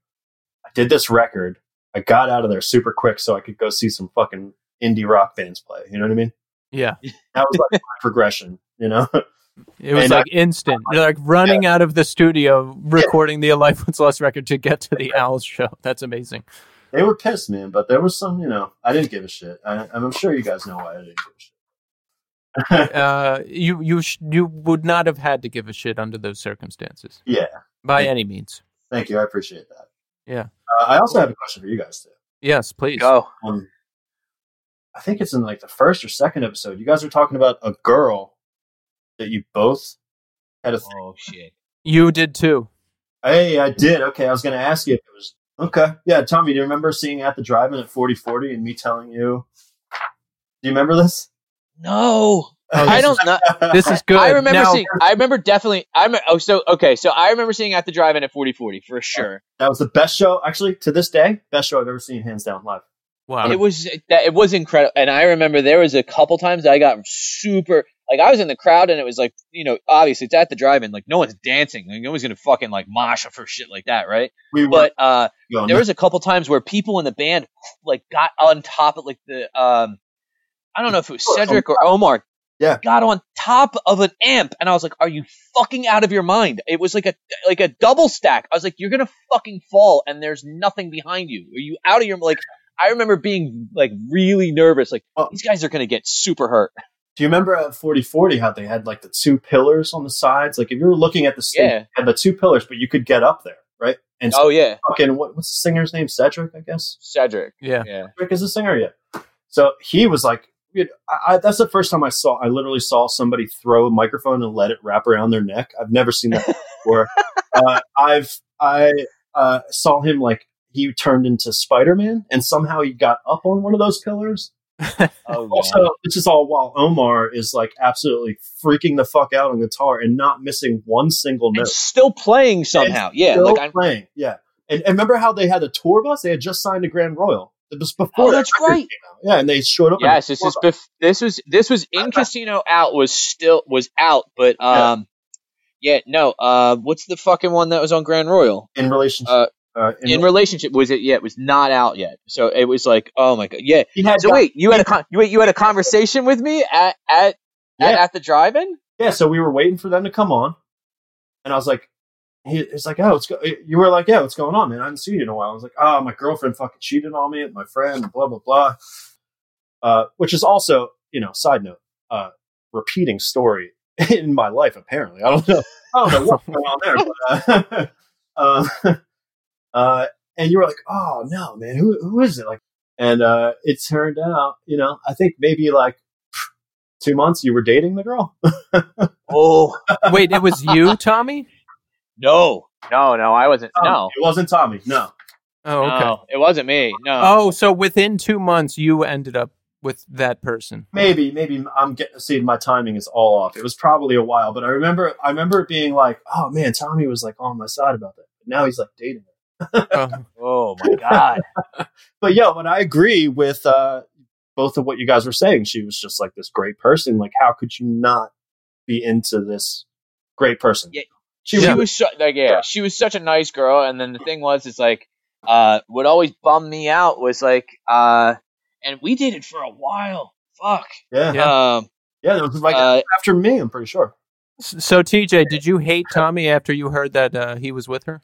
[SPEAKER 3] I did this record, I got out of there super quick so I could go see some fucking indie rock bands play. You know what I mean?
[SPEAKER 1] Yeah,
[SPEAKER 3] That was like my progression. You know?
[SPEAKER 1] it was
[SPEAKER 3] And I-
[SPEAKER 1] like instant. You're like running out of the studio, recording the A Life Once Lost record to get to the Owls show. That's amazing.
[SPEAKER 3] they were pissed, man, but there was some. You know, I didn't give a shit. I, I'm sure you guys know why I didn't give a shit.
[SPEAKER 1] Uh, you you sh- you would not have had to give a shit under those circumstances
[SPEAKER 3] yeah,
[SPEAKER 1] by
[SPEAKER 3] Yeah.
[SPEAKER 1] any means.
[SPEAKER 3] thank you. I appreciate that.
[SPEAKER 1] Yeah.
[SPEAKER 3] Uh, I also have a question for you guys too.
[SPEAKER 1] Yes, please.
[SPEAKER 2] Go.
[SPEAKER 3] um, I think it's in like the first or second episode. You guys were talking about a girl that you both had a. Th-
[SPEAKER 2] Oh shit.
[SPEAKER 1] You did too.
[SPEAKER 3] hey, I did. Okay, I was going to ask you if it was okay. Yeah, Tommy, do you remember seeing at the drive-in at forty forty and me telling you? Do you remember this?
[SPEAKER 2] No.
[SPEAKER 1] Oh,
[SPEAKER 2] I don't know.
[SPEAKER 1] This is good.
[SPEAKER 2] I remember
[SPEAKER 1] Now-
[SPEAKER 2] seeing. I remember definitely. I remember. Oh, so okay. So I remember seeing at the drive-in at forty forty for sure.
[SPEAKER 3] That was the best show, actually, to this day. Best show I've ever seen, hands down, live.
[SPEAKER 1] Wow.
[SPEAKER 2] It was that. It was incredible. And I remember there was a couple times I got super. Like I was in the crowd and it was like you know obviously it's at the drive-in like no one's dancing like no one's gonna fucking like mosh for shit like that right
[SPEAKER 3] We were
[SPEAKER 2] but uh
[SPEAKER 3] going,
[SPEAKER 2] there was a couple times where people in the band like got on top of like the um I don't know if it was
[SPEAKER 3] um,
[SPEAKER 2] Cedric or Omar.
[SPEAKER 3] Yeah.
[SPEAKER 2] Got on top of an amp and I was like, Are you fucking out of your mind? It was like a like a double stack. I was like, You're gonna fucking fall and there's nothing behind you. Are you out of your like I remember being like really nervous, like
[SPEAKER 3] Well-
[SPEAKER 2] these guys are gonna get super hurt.
[SPEAKER 3] Do you remember at 4040 how they had like the two pillars on the sides? Like if you were looking at the stage,
[SPEAKER 2] Yeah.
[SPEAKER 3] had the two pillars, but you could get up there, right? And
[SPEAKER 2] Oh yeah.
[SPEAKER 3] fucking what, what's the singer's name? Cedric, I guess.
[SPEAKER 2] Cedric.
[SPEAKER 1] yeah.
[SPEAKER 2] Yeah.
[SPEAKER 3] Cedric is a singer, yeah. So he was like, dude, I, I, that's the first time I saw. I literally saw somebody throw a microphone and let it wrap around their neck. I've never seen that before. uh, I've I uh, saw him like he turned into Spider Man, and somehow he got up on one of those pillars.
[SPEAKER 2] Oh
[SPEAKER 3] Also, this is all while Omar is like absolutely freaking the fuck out on guitar and not missing one single
[SPEAKER 2] And
[SPEAKER 3] note.
[SPEAKER 2] still playing somehow. Yeah.
[SPEAKER 3] Still
[SPEAKER 2] Like I'm
[SPEAKER 3] playing, yeah. And, and remember how they had the tour bus? They had just signed a Grand Royal. It was before.
[SPEAKER 2] Oh, that's
[SPEAKER 3] record
[SPEAKER 2] right.
[SPEAKER 3] came out. Yeah, and they showed up.
[SPEAKER 2] Yes, this is
[SPEAKER 3] bus.
[SPEAKER 2] bef- this was this was In/Casino/Out was still was out, but um yeah, no, uh what's the fucking one that was on Grand Royal?
[SPEAKER 3] in relationship.
[SPEAKER 2] Uh,
[SPEAKER 3] uh, in,
[SPEAKER 2] In relationship was it yeah, it was not out yet. So it was like, oh my god. Yeah.
[SPEAKER 3] had
[SPEAKER 2] So
[SPEAKER 3] got-
[SPEAKER 2] wait, you had a con- you wait, you had a conversation with me at at at,
[SPEAKER 3] Yeah.
[SPEAKER 2] at the drive-in?
[SPEAKER 3] yeah. So we were waiting for them to come on, and I was like, he, he's like, oh, what's go-? you were like, yeah, what's going on, man? I haven't seen you in a while. I was like, oh, my girlfriend fucking cheated on me, my friend, blah blah blah. Uh, which is also, you know, side note, uh, repeating story in my life. Apparently, I don't know, I don't know what's going on there, but uh, uh, uh, and you were like, oh no, man, who who is it? Like, and uh, it turned out, you know, I think maybe like two months you were dating the girl.
[SPEAKER 2] Oh
[SPEAKER 1] Wait, it was you, Tommy?
[SPEAKER 2] No. No, no, I wasn't no.
[SPEAKER 3] it wasn't Tommy. No,
[SPEAKER 1] Oh, okay.
[SPEAKER 2] No, it wasn't me. No.
[SPEAKER 1] Oh, so within two months, you ended up with that person.
[SPEAKER 3] maybe maybe I'm getting see my timing is all off. It was probably a while, but I remember I remember it being like, oh man, Tommy was like on my side about that. But now he's like dating her.
[SPEAKER 1] Oh,
[SPEAKER 2] Oh my god.
[SPEAKER 3] But yeah, but I agree with uh, both of what you guys were saying. She was just like this great person. Like, how could you not be into this great person?
[SPEAKER 2] Yeah.
[SPEAKER 3] She
[SPEAKER 2] she
[SPEAKER 3] was
[SPEAKER 2] was su- like yeah, she was such a nice girl and then the thing was it's like uh what always bummed me out was like uh and we dated for a while fuck
[SPEAKER 3] yeah, yeah.
[SPEAKER 1] Yeah.
[SPEAKER 2] um
[SPEAKER 3] It was like
[SPEAKER 2] Uh,
[SPEAKER 3] after me. I'm pretty sure.
[SPEAKER 1] so TJ, did you hate Tommy after you heard that uh, he was with her?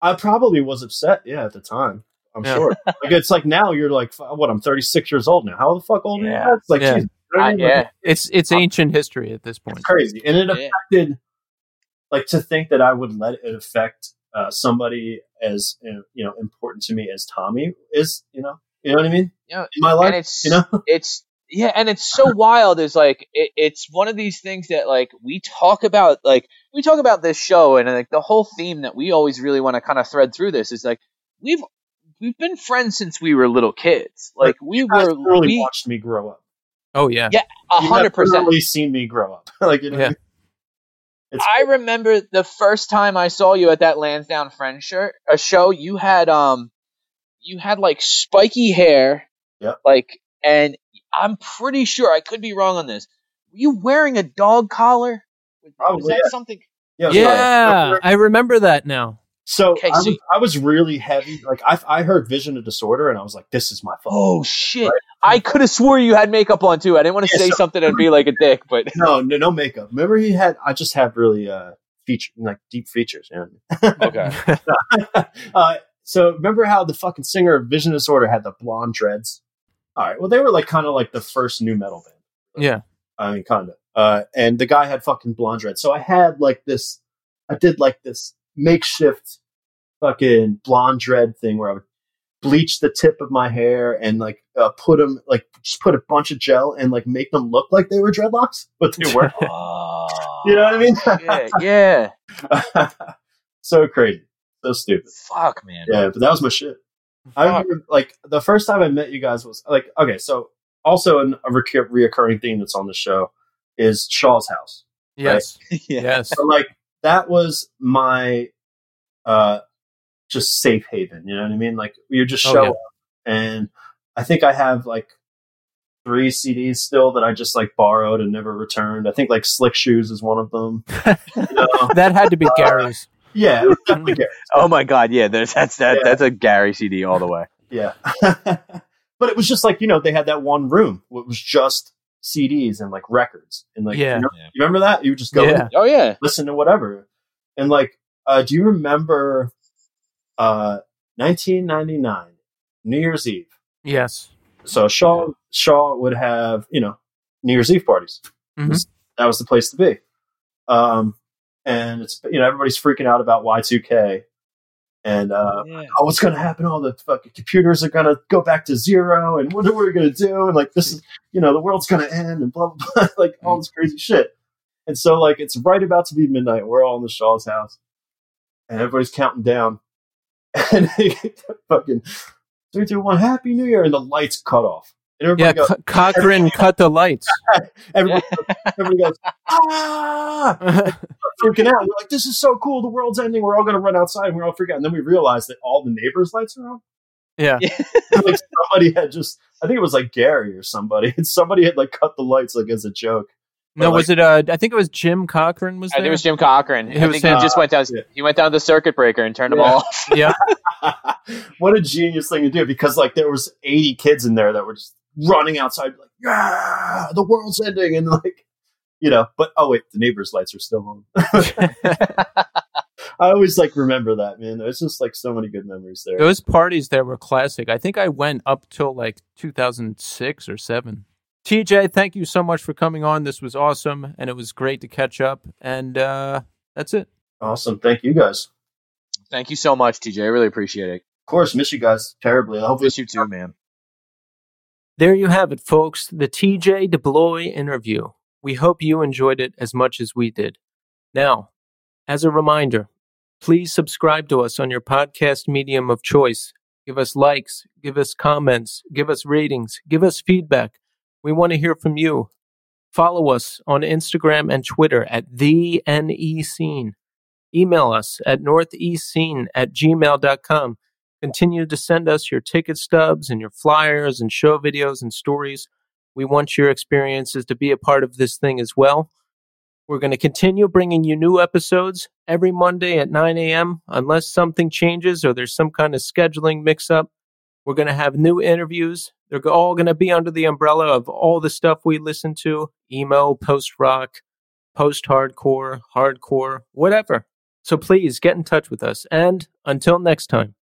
[SPEAKER 3] I probably was upset. Yeah, at the time. I'm
[SPEAKER 1] Yeah.
[SPEAKER 3] sure. Like it's like now you're like what? I'm 36 years old now. How the fuck old
[SPEAKER 2] Yeah.
[SPEAKER 3] are you? It's like
[SPEAKER 1] Yeah.
[SPEAKER 3] geez, you I
[SPEAKER 2] I, yeah
[SPEAKER 1] It's it's ancient history at this point.
[SPEAKER 3] It's crazy, and it
[SPEAKER 2] Yeah.
[SPEAKER 3] affected. Like to think that I would let it affect uh, somebody as uh, you know important to me as Tommy is. You know, you know what I mean?
[SPEAKER 2] Yeah,
[SPEAKER 3] in my life,
[SPEAKER 2] and it's
[SPEAKER 3] you know.
[SPEAKER 2] it's yeah and it's so wild is like it, it's one of these things that like we talk about like we talk about this show and like the whole theme that we always really want to kind of thread through this is like we've we've been friends since we were little kids like we
[SPEAKER 3] You guys
[SPEAKER 2] were
[SPEAKER 3] really
[SPEAKER 2] we
[SPEAKER 3] watched me grow up.
[SPEAKER 1] Oh yeah.
[SPEAKER 2] Yeah. a hundred percent.
[SPEAKER 3] Really seen me grow up. like you know,
[SPEAKER 1] Yeah.
[SPEAKER 3] Mean? It's
[SPEAKER 2] I remember the first time I saw you at that Lansdowne Friends shirt, a show. You had um, you had like spiky hair.
[SPEAKER 3] Yep.
[SPEAKER 2] Like, and I'm pretty sure I could be wrong on this. Were you wearing a dog collar? Was, was
[SPEAKER 3] Probably,
[SPEAKER 2] that
[SPEAKER 3] yeah.
[SPEAKER 2] something?
[SPEAKER 3] yeah.
[SPEAKER 1] Yeah, I remember that now.
[SPEAKER 3] So
[SPEAKER 2] Okay,
[SPEAKER 3] I,
[SPEAKER 2] so-
[SPEAKER 3] was, I was really heavy. Like I, I heard vision of disorder, and I was like, "This is my fault."
[SPEAKER 2] Oh shit! I could have swore you had makeup on too. I didn't want to
[SPEAKER 3] Yeah,
[SPEAKER 2] say
[SPEAKER 3] so-
[SPEAKER 2] something and be like a dick, but
[SPEAKER 3] No, no, no makeup. Remember, he had. I just have really uh feature like deep features. You know?
[SPEAKER 2] okay.
[SPEAKER 3] uh, so remember how the fucking singer of Vision of Disorder had the blonde dreads? All right. Well, they were like kind of like the first nu metal band.
[SPEAKER 1] yeah.
[SPEAKER 3] I mean, kind of. Uh, and the guy had fucking blonde dreads. So I had like this. I did like this makeshift fucking blonde dread thing where I would bleach the tip of my hair and like uh, put them like just put a bunch of gel and like make them look like they were dreadlocks, but they weren't.
[SPEAKER 2] Oh,
[SPEAKER 3] you know what I mean?
[SPEAKER 2] shit, yeah.
[SPEAKER 3] so crazy, so stupid.
[SPEAKER 2] Fuck, man.
[SPEAKER 3] Yeah, but that was my shit. I remember, like the first time I met you guys was like okay, so also an, a recur- reoccurring theme that's on the show is Shaw's house.
[SPEAKER 1] Yes.
[SPEAKER 2] yeah.
[SPEAKER 1] Yes.
[SPEAKER 3] So like that was my uh just safe haven. You know what I mean? Like you just
[SPEAKER 1] Oh,
[SPEAKER 3] show
[SPEAKER 1] yeah.
[SPEAKER 3] up, and I think I have like three CDs still that I just like borrowed and never returned. I think like Slick Shoes is one of them. You know?
[SPEAKER 1] that had to be Gary's.
[SPEAKER 3] yeah, it was definitely Gary.
[SPEAKER 2] Oh my god, yeah. There's that's that.
[SPEAKER 3] Yeah.
[SPEAKER 2] That's a Gary CD all the way.
[SPEAKER 3] Yeah. but it was just like, you know, they had that one room. It was just CDs and like records. And like,
[SPEAKER 1] Yeah.
[SPEAKER 3] you, know- you remember that? You would just go
[SPEAKER 1] Yeah.
[SPEAKER 2] Oh yeah.
[SPEAKER 3] listen to whatever. And like, uh, do you remember uh, 1999, New Year's Eve?
[SPEAKER 1] Yes.
[SPEAKER 3] So Shaw, Shaw would have, you know, New Year's Eve parties.
[SPEAKER 1] Mhm.
[SPEAKER 3] That was the place to be. Um, and it's, you know, everybody's freaking out about Y2K. And, uh,
[SPEAKER 2] yeah.
[SPEAKER 3] oh, what's going to happen? All the fucking computers are going to go back to zero, and what are we going to do? And like, this is, you know, the world's going to end, and blah blah blah, like all this crazy shit. And so, like, it's right about to be midnight. We're all in the Shaw's house, and everybody's counting down, and they fucking three, two, one, Happy New Year, and the lights cut off. And
[SPEAKER 1] Yeah.
[SPEAKER 3] everybody goes,
[SPEAKER 1] Co- Cochran cut the lights.
[SPEAKER 3] everybody, everybody goes, ah, freaking out. We're like, this is so cool. The world's ending. We're all going to run outside. And we're all freaking out. And then we realize that all the neighbors' lights are on.
[SPEAKER 1] yeah.
[SPEAKER 3] like somebody had just I think it was like Gary or somebody, and somebody had like cut the lights like as a joke.
[SPEAKER 1] No,
[SPEAKER 3] But,
[SPEAKER 1] was it? Uh, I think it was Jim Cochran. Was
[SPEAKER 2] I think
[SPEAKER 1] there?
[SPEAKER 2] it was Jim Cochran.
[SPEAKER 1] He
[SPEAKER 2] I
[SPEAKER 1] was
[SPEAKER 2] think
[SPEAKER 1] saying-
[SPEAKER 2] he just went down.
[SPEAKER 3] Yeah.
[SPEAKER 2] He went down the circuit breaker and turned them all off.
[SPEAKER 1] yeah.
[SPEAKER 3] what a genius thing to do because like there was 80 kids in there that were just running outside like yeah the world's ending and like you know but oh wait the neighbors lights are still on i always like remember that man there's just like so many good memories there
[SPEAKER 1] Those parties there were classic. I think I went up till like 2006 or 7. TJ, thank you so much for coming on. This was awesome and it was great to catch up and uh that's it.
[SPEAKER 3] awesome thank you guys
[SPEAKER 2] Thank you so much, TJ. I really appreciate it.
[SPEAKER 3] of course miss you guys terribly hopefully
[SPEAKER 2] Miss you too, man.
[SPEAKER 1] There you have it, folks. The TJ De Blois interview. We hope you enjoyed it as much as we did. Now, as a reminder, please subscribe to us on your podcast medium of choice. Give us likes, give us comments, give us ratings, give us feedback. We want to hear from you. Follow us on Instagram and Twitter at the NE Scene. Email us at northeastscene at gmail.com. Continue to send us your ticket stubs and your flyers and show videos and stories. We want your experiences to be a part of this thing as well. We're going to continue bringing you new episodes every Monday at 9 a.m. Unless something changes or there's some kind of scheduling mix up, we're going to have new interviews. They're all going to be under the umbrella of all the stuff we listen to emo, post rock, post hardcore, hardcore, whatever. So please get in touch with us. And until next time.